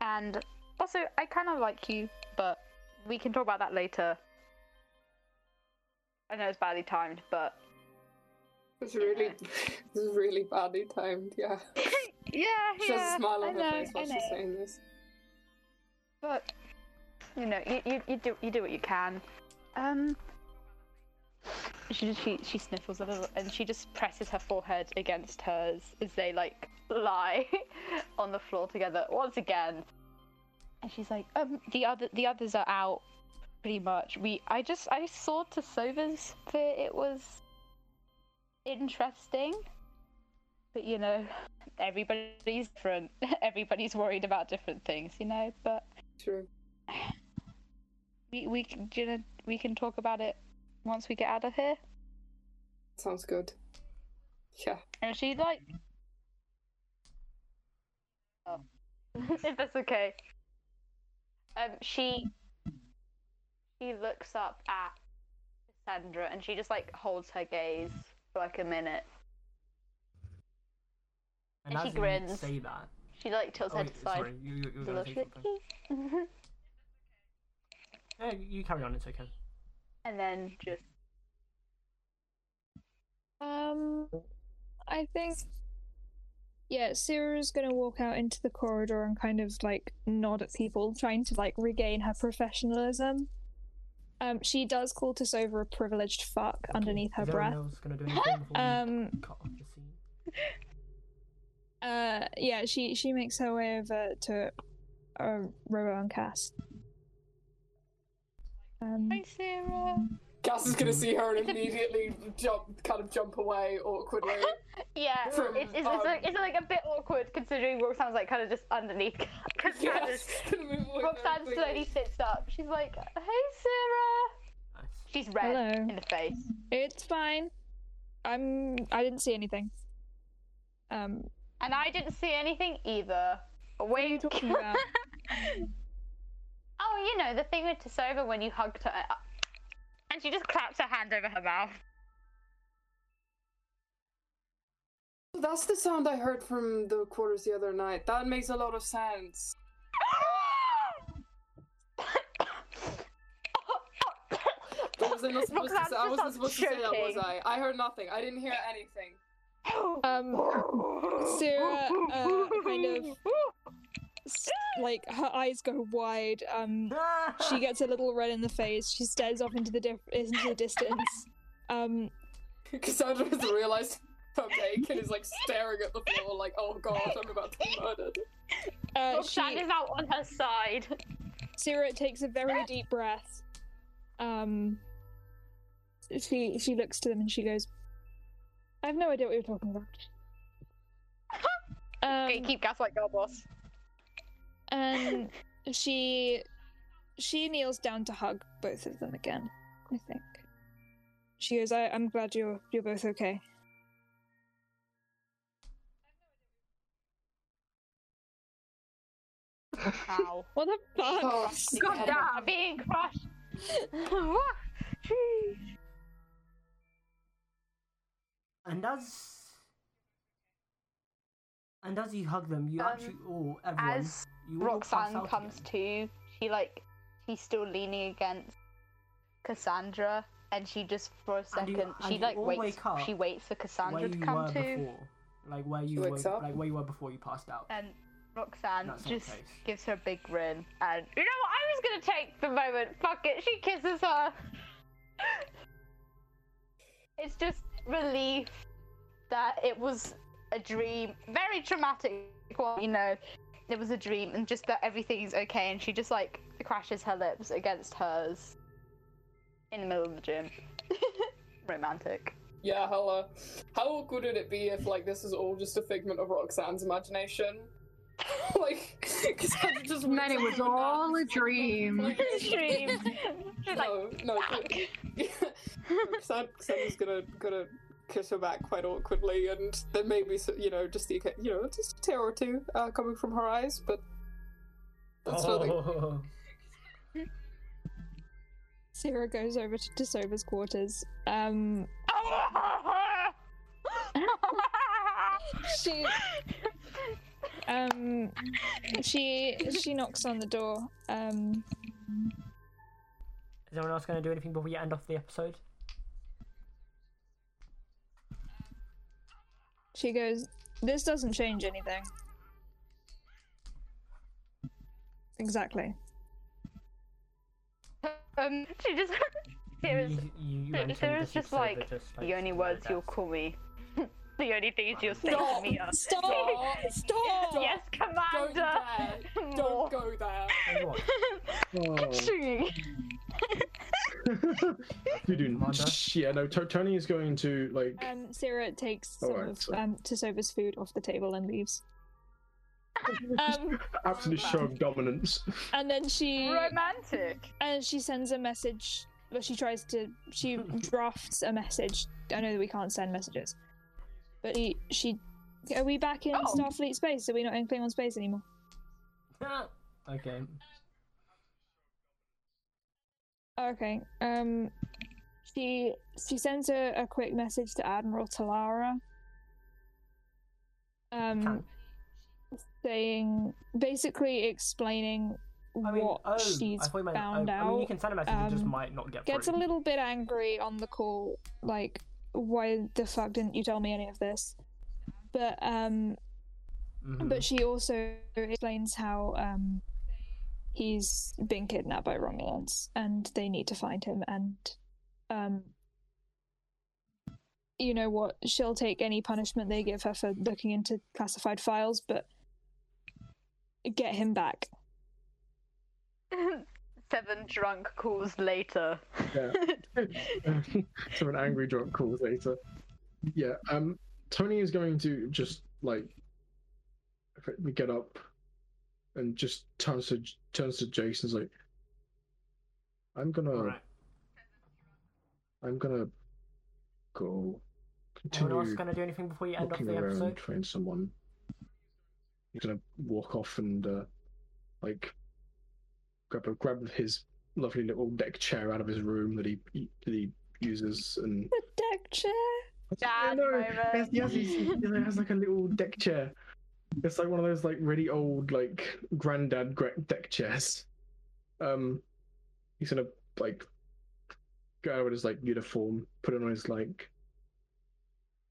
And also, I kind of like you, but we can talk about that later. I know it's badly timed, but it's really, this is really badly timed. Yeah. yeah, She has a smile on her face while she's saying this. But you know, you, you, you do you do what you can. Um, she she she sniffles a little, and she just presses her forehead against hers as they like lie on the floor together once again. And she's like, um, the other the others are out, pretty much. We I just I saw to Sova's fear it was interesting, but you know, everybody's different. Everybody's worried about different things, you know. But True. we we can you know, we can talk about it once we get out of here. Sounds good. Yeah. And she like, oh, if that's okay. Um, she she looks up at Cassandra and she just like holds her gaze for like a minute. And she as you grins. Say that. She like tilts Oh, her wait, to the side. sorry, you, you, you were gonna say something. Yeah, you- you carry on. It's okay. and then just Um, I think. Yeah, Sarah's gonna walk out into the corridor and kind of like nod at people, trying to like regain her professionalism. Um, she does call Tasova a privileged fuck underneath her Is breath. Else gonna do anything before Um, you cut off the scene? Uh, yeah, she she makes her way over to uh, Robo and Cass. Um, Hi Sarah. Cass is gonna see her and It's a- immediately jump, kind of jump away awkwardly. Yeah, From, it's, it's, um, it's, like, it's like a bit awkward considering Roxanne's like kind of just underneath. Cassandra's yes. gonna move away very Roxanne slowly sits up. She's like, "Hey, Sarah." She's red Hello. in the face. it's fine. I'm. I didn't see anything. Um, And I didn't see anything either. what are you talking about? oh, you know, the thing with Tasova when you hugged her. Uh, and she just claps her hand over her mouth. That's the sound I heard from the quarters the other night. That makes a lot of sense. But was I not supposed to say? I wasn't supposed to say that, was. I? I heard nothing. I didn't hear anything. Um, Sarah, uh, kind of like her eyes go wide. Um, she gets a little red in the face. She stares off into the dif- into the distance. Um, Cassandra has realized her bake and is like staring at the floor, like, "Oh God, I'm about to be murdered." uh, Roxanne she is out on her side. Sarah takes a very deep breath. Um, she she looks to them and she goes, "I have no idea what you're talking about." Okay, Um, keep gas like girl boss. and she she kneels down to hug both of them again. I think she goes, I, "I'm glad you're you're both okay." Ow. What the fuck? Oh, God damn. I'm being crushed. Jeez. And as and as you hug them, you Um, actually all everyone As you all Roxanne comes again. to, she like she's still leaning against Cassandra, and she just for a second you- she like all waits. up She waits for where Cassandra to come were to, before, like where you were, up? like where you were before you passed out. and Roxanne That's just gives her a big grin. And you know what? I was gonna take the moment. Fuck it. She kisses her. it's just relief that it was a dream. Very traumatic you know. It was a dream, and just that everything's okay. And she just like crashes her lips against hers in the middle of the gym. Romantic. Yeah, hella. How good would it be if like this is all just a figment of Roxanne's imagination? like, Cassandra just meant it was from a nap all a and is like, dream. like- Dream. No, no. "Fuck." Cassand- Cassandra's gonna gonna kiss her back quite awkwardly, and there may be so- you know just the you know just a tear or two uh, coming from her eyes, but that's nothing. Oh. Sarah goes over to Tasova's quarters. Um, she um she she knocks on the door. Um, Is anyone else going to do anything before we end off the episode? she goes, "This doesn't change anything." Exactly. um, she just. Sarah's, you, you, you mentioned Sarah's this just like, but just, the only like words you'll call me. The only things you'll say Stop. to me are. Stop! Stop. Stop! Yes, Don't Commander! dare! Don't go there! Hey, what? Oh. you do. Commander? Yeah, no. To- Tony is going to like. Um, Sarah takes some Alright, of so- um, Tasova's food off the table and leaves. Um, absolute show of dominance. and then she Romantic. and she sends a message. Well, she tries to. She drafts a message. I know that we can't send messages, but he, she. Are we back in Oh. Starfleet space? Are we not in Klingon space anymore? okay. Okay. Um, she she sends a, a quick message to Admiral Talara. Um, saying basically explaining I mean, what oh, she's I meant, found oh, out. I mean, you can send a message, it just um, might not get gets a little bit angry on the call, like, why the fuck didn't you tell me any of this? But um, Mhm. but she also explains how um he's been kidnapped by Romulans and they need to find him and um you know what she'll take any punishment they give her for looking into classified files but get him back Seven drunk calls later. Yeah. Some angry drunk calls later. Yeah. Um. Tony is going to just like we get up and just turns to turns to Jason's like, I'm gonna Alright. I'm gonna go Anyone continue else going to do anything before you end off looking the around, episode? find someone. He's gonna walk off and uh, like grab a, grab his lovely little deck chair out of his room that he that he uses and the deck chair I Dad know. moment. Yes, yes, he has like a little deck chair. It's like one of those like really old like granddad gra- deck chairs. Um, he's gonna like go out with his like uniform, put on his like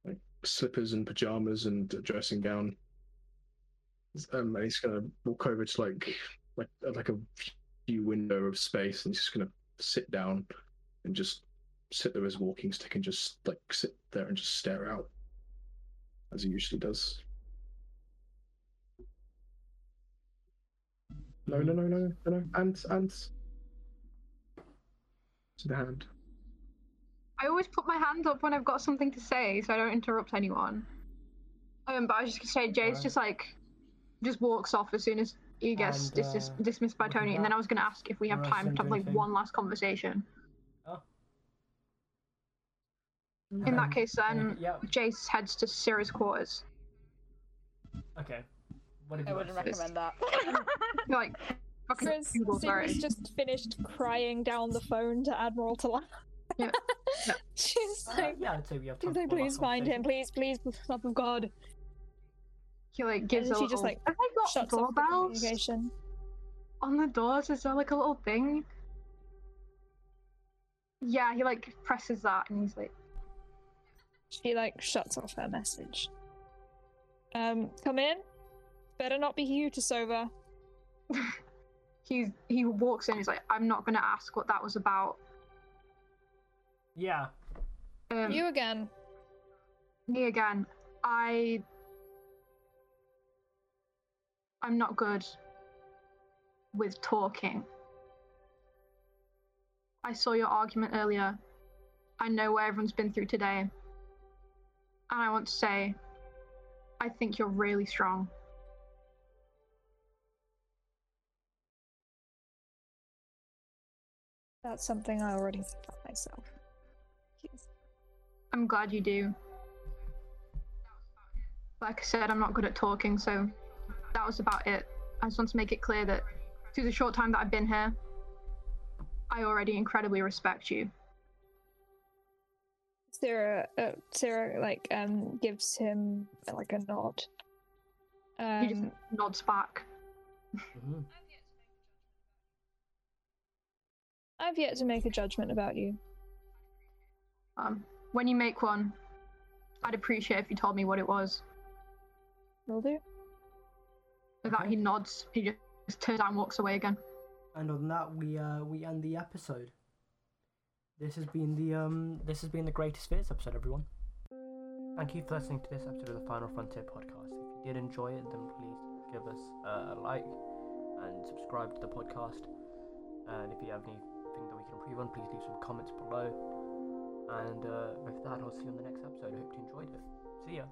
like slippers and pajamas and a dressing gown. Um, and he's gonna walk over to like like like a view window of space, and he's just gonna sit down and just sit there with his walking stick and just like sit there and just stare out as he usually does. No, no, no, no, no, no. Ants, ants. To the hand. I always put my hand up when I've got something to say, so I don't interrupt anyone. Um, but I was just gonna say, Jay's Alright. just like, just walks off as soon as he gets And, dis- uh, dismissed by Tony, and then I was gonna ask if we have Ross time to have like anything? one last conversation. Oh. In Um, that case, then anything- yeah. Jace heads to Sarah's quarters. Okay. What have I you wouldn't got to recommend that. You're like, fucking Sarah's, Google. Sarah's just finished crying down the phone to Admiral Talara. Yeah. Yeah. she's Uh, like yeah, I'd we have time she's like please find him please please for the love of God He like gives And a she little. just, like, Have they got shuts off the doorbells on the doors? Is there like a little thing? Yeah, he like presses that, and he's like, she like shuts off her message um come in better not be you Tasova he's he walks in. He's like, I'm not gonna ask what that was about. Yeah. Um, you again me again. I I'm not good with talking. I saw your argument earlier. I know what everyone's been through today. And I want to say I think you're really strong. that's something I already think about myself Jeez. I'm glad you do. Like I said, I'm not good at talking, so that was about it. I just want to make it clear that through the short time that I've been here, I already incredibly respect you. Sarah uh, Sarah like um gives him like a nod He just um nods back. Mhm. I've yet to make a judgment about you Um, when you make one, I'd appreciate if you told me what it was. will do With that, he nods. He just, just turns around and walks away again. And on that, we uh we end the episode. This has been the um this has been the greatest fears episode, everyone. Thank you for listening to this episode of the Final Frontier podcast. If you did enjoy it, then please give us uh, a like and subscribe to the podcast. And if you have anything that we can improve on, please leave some comments below. And uh, with that, I'll see you on the next episode. I hope you enjoyed it. See ya.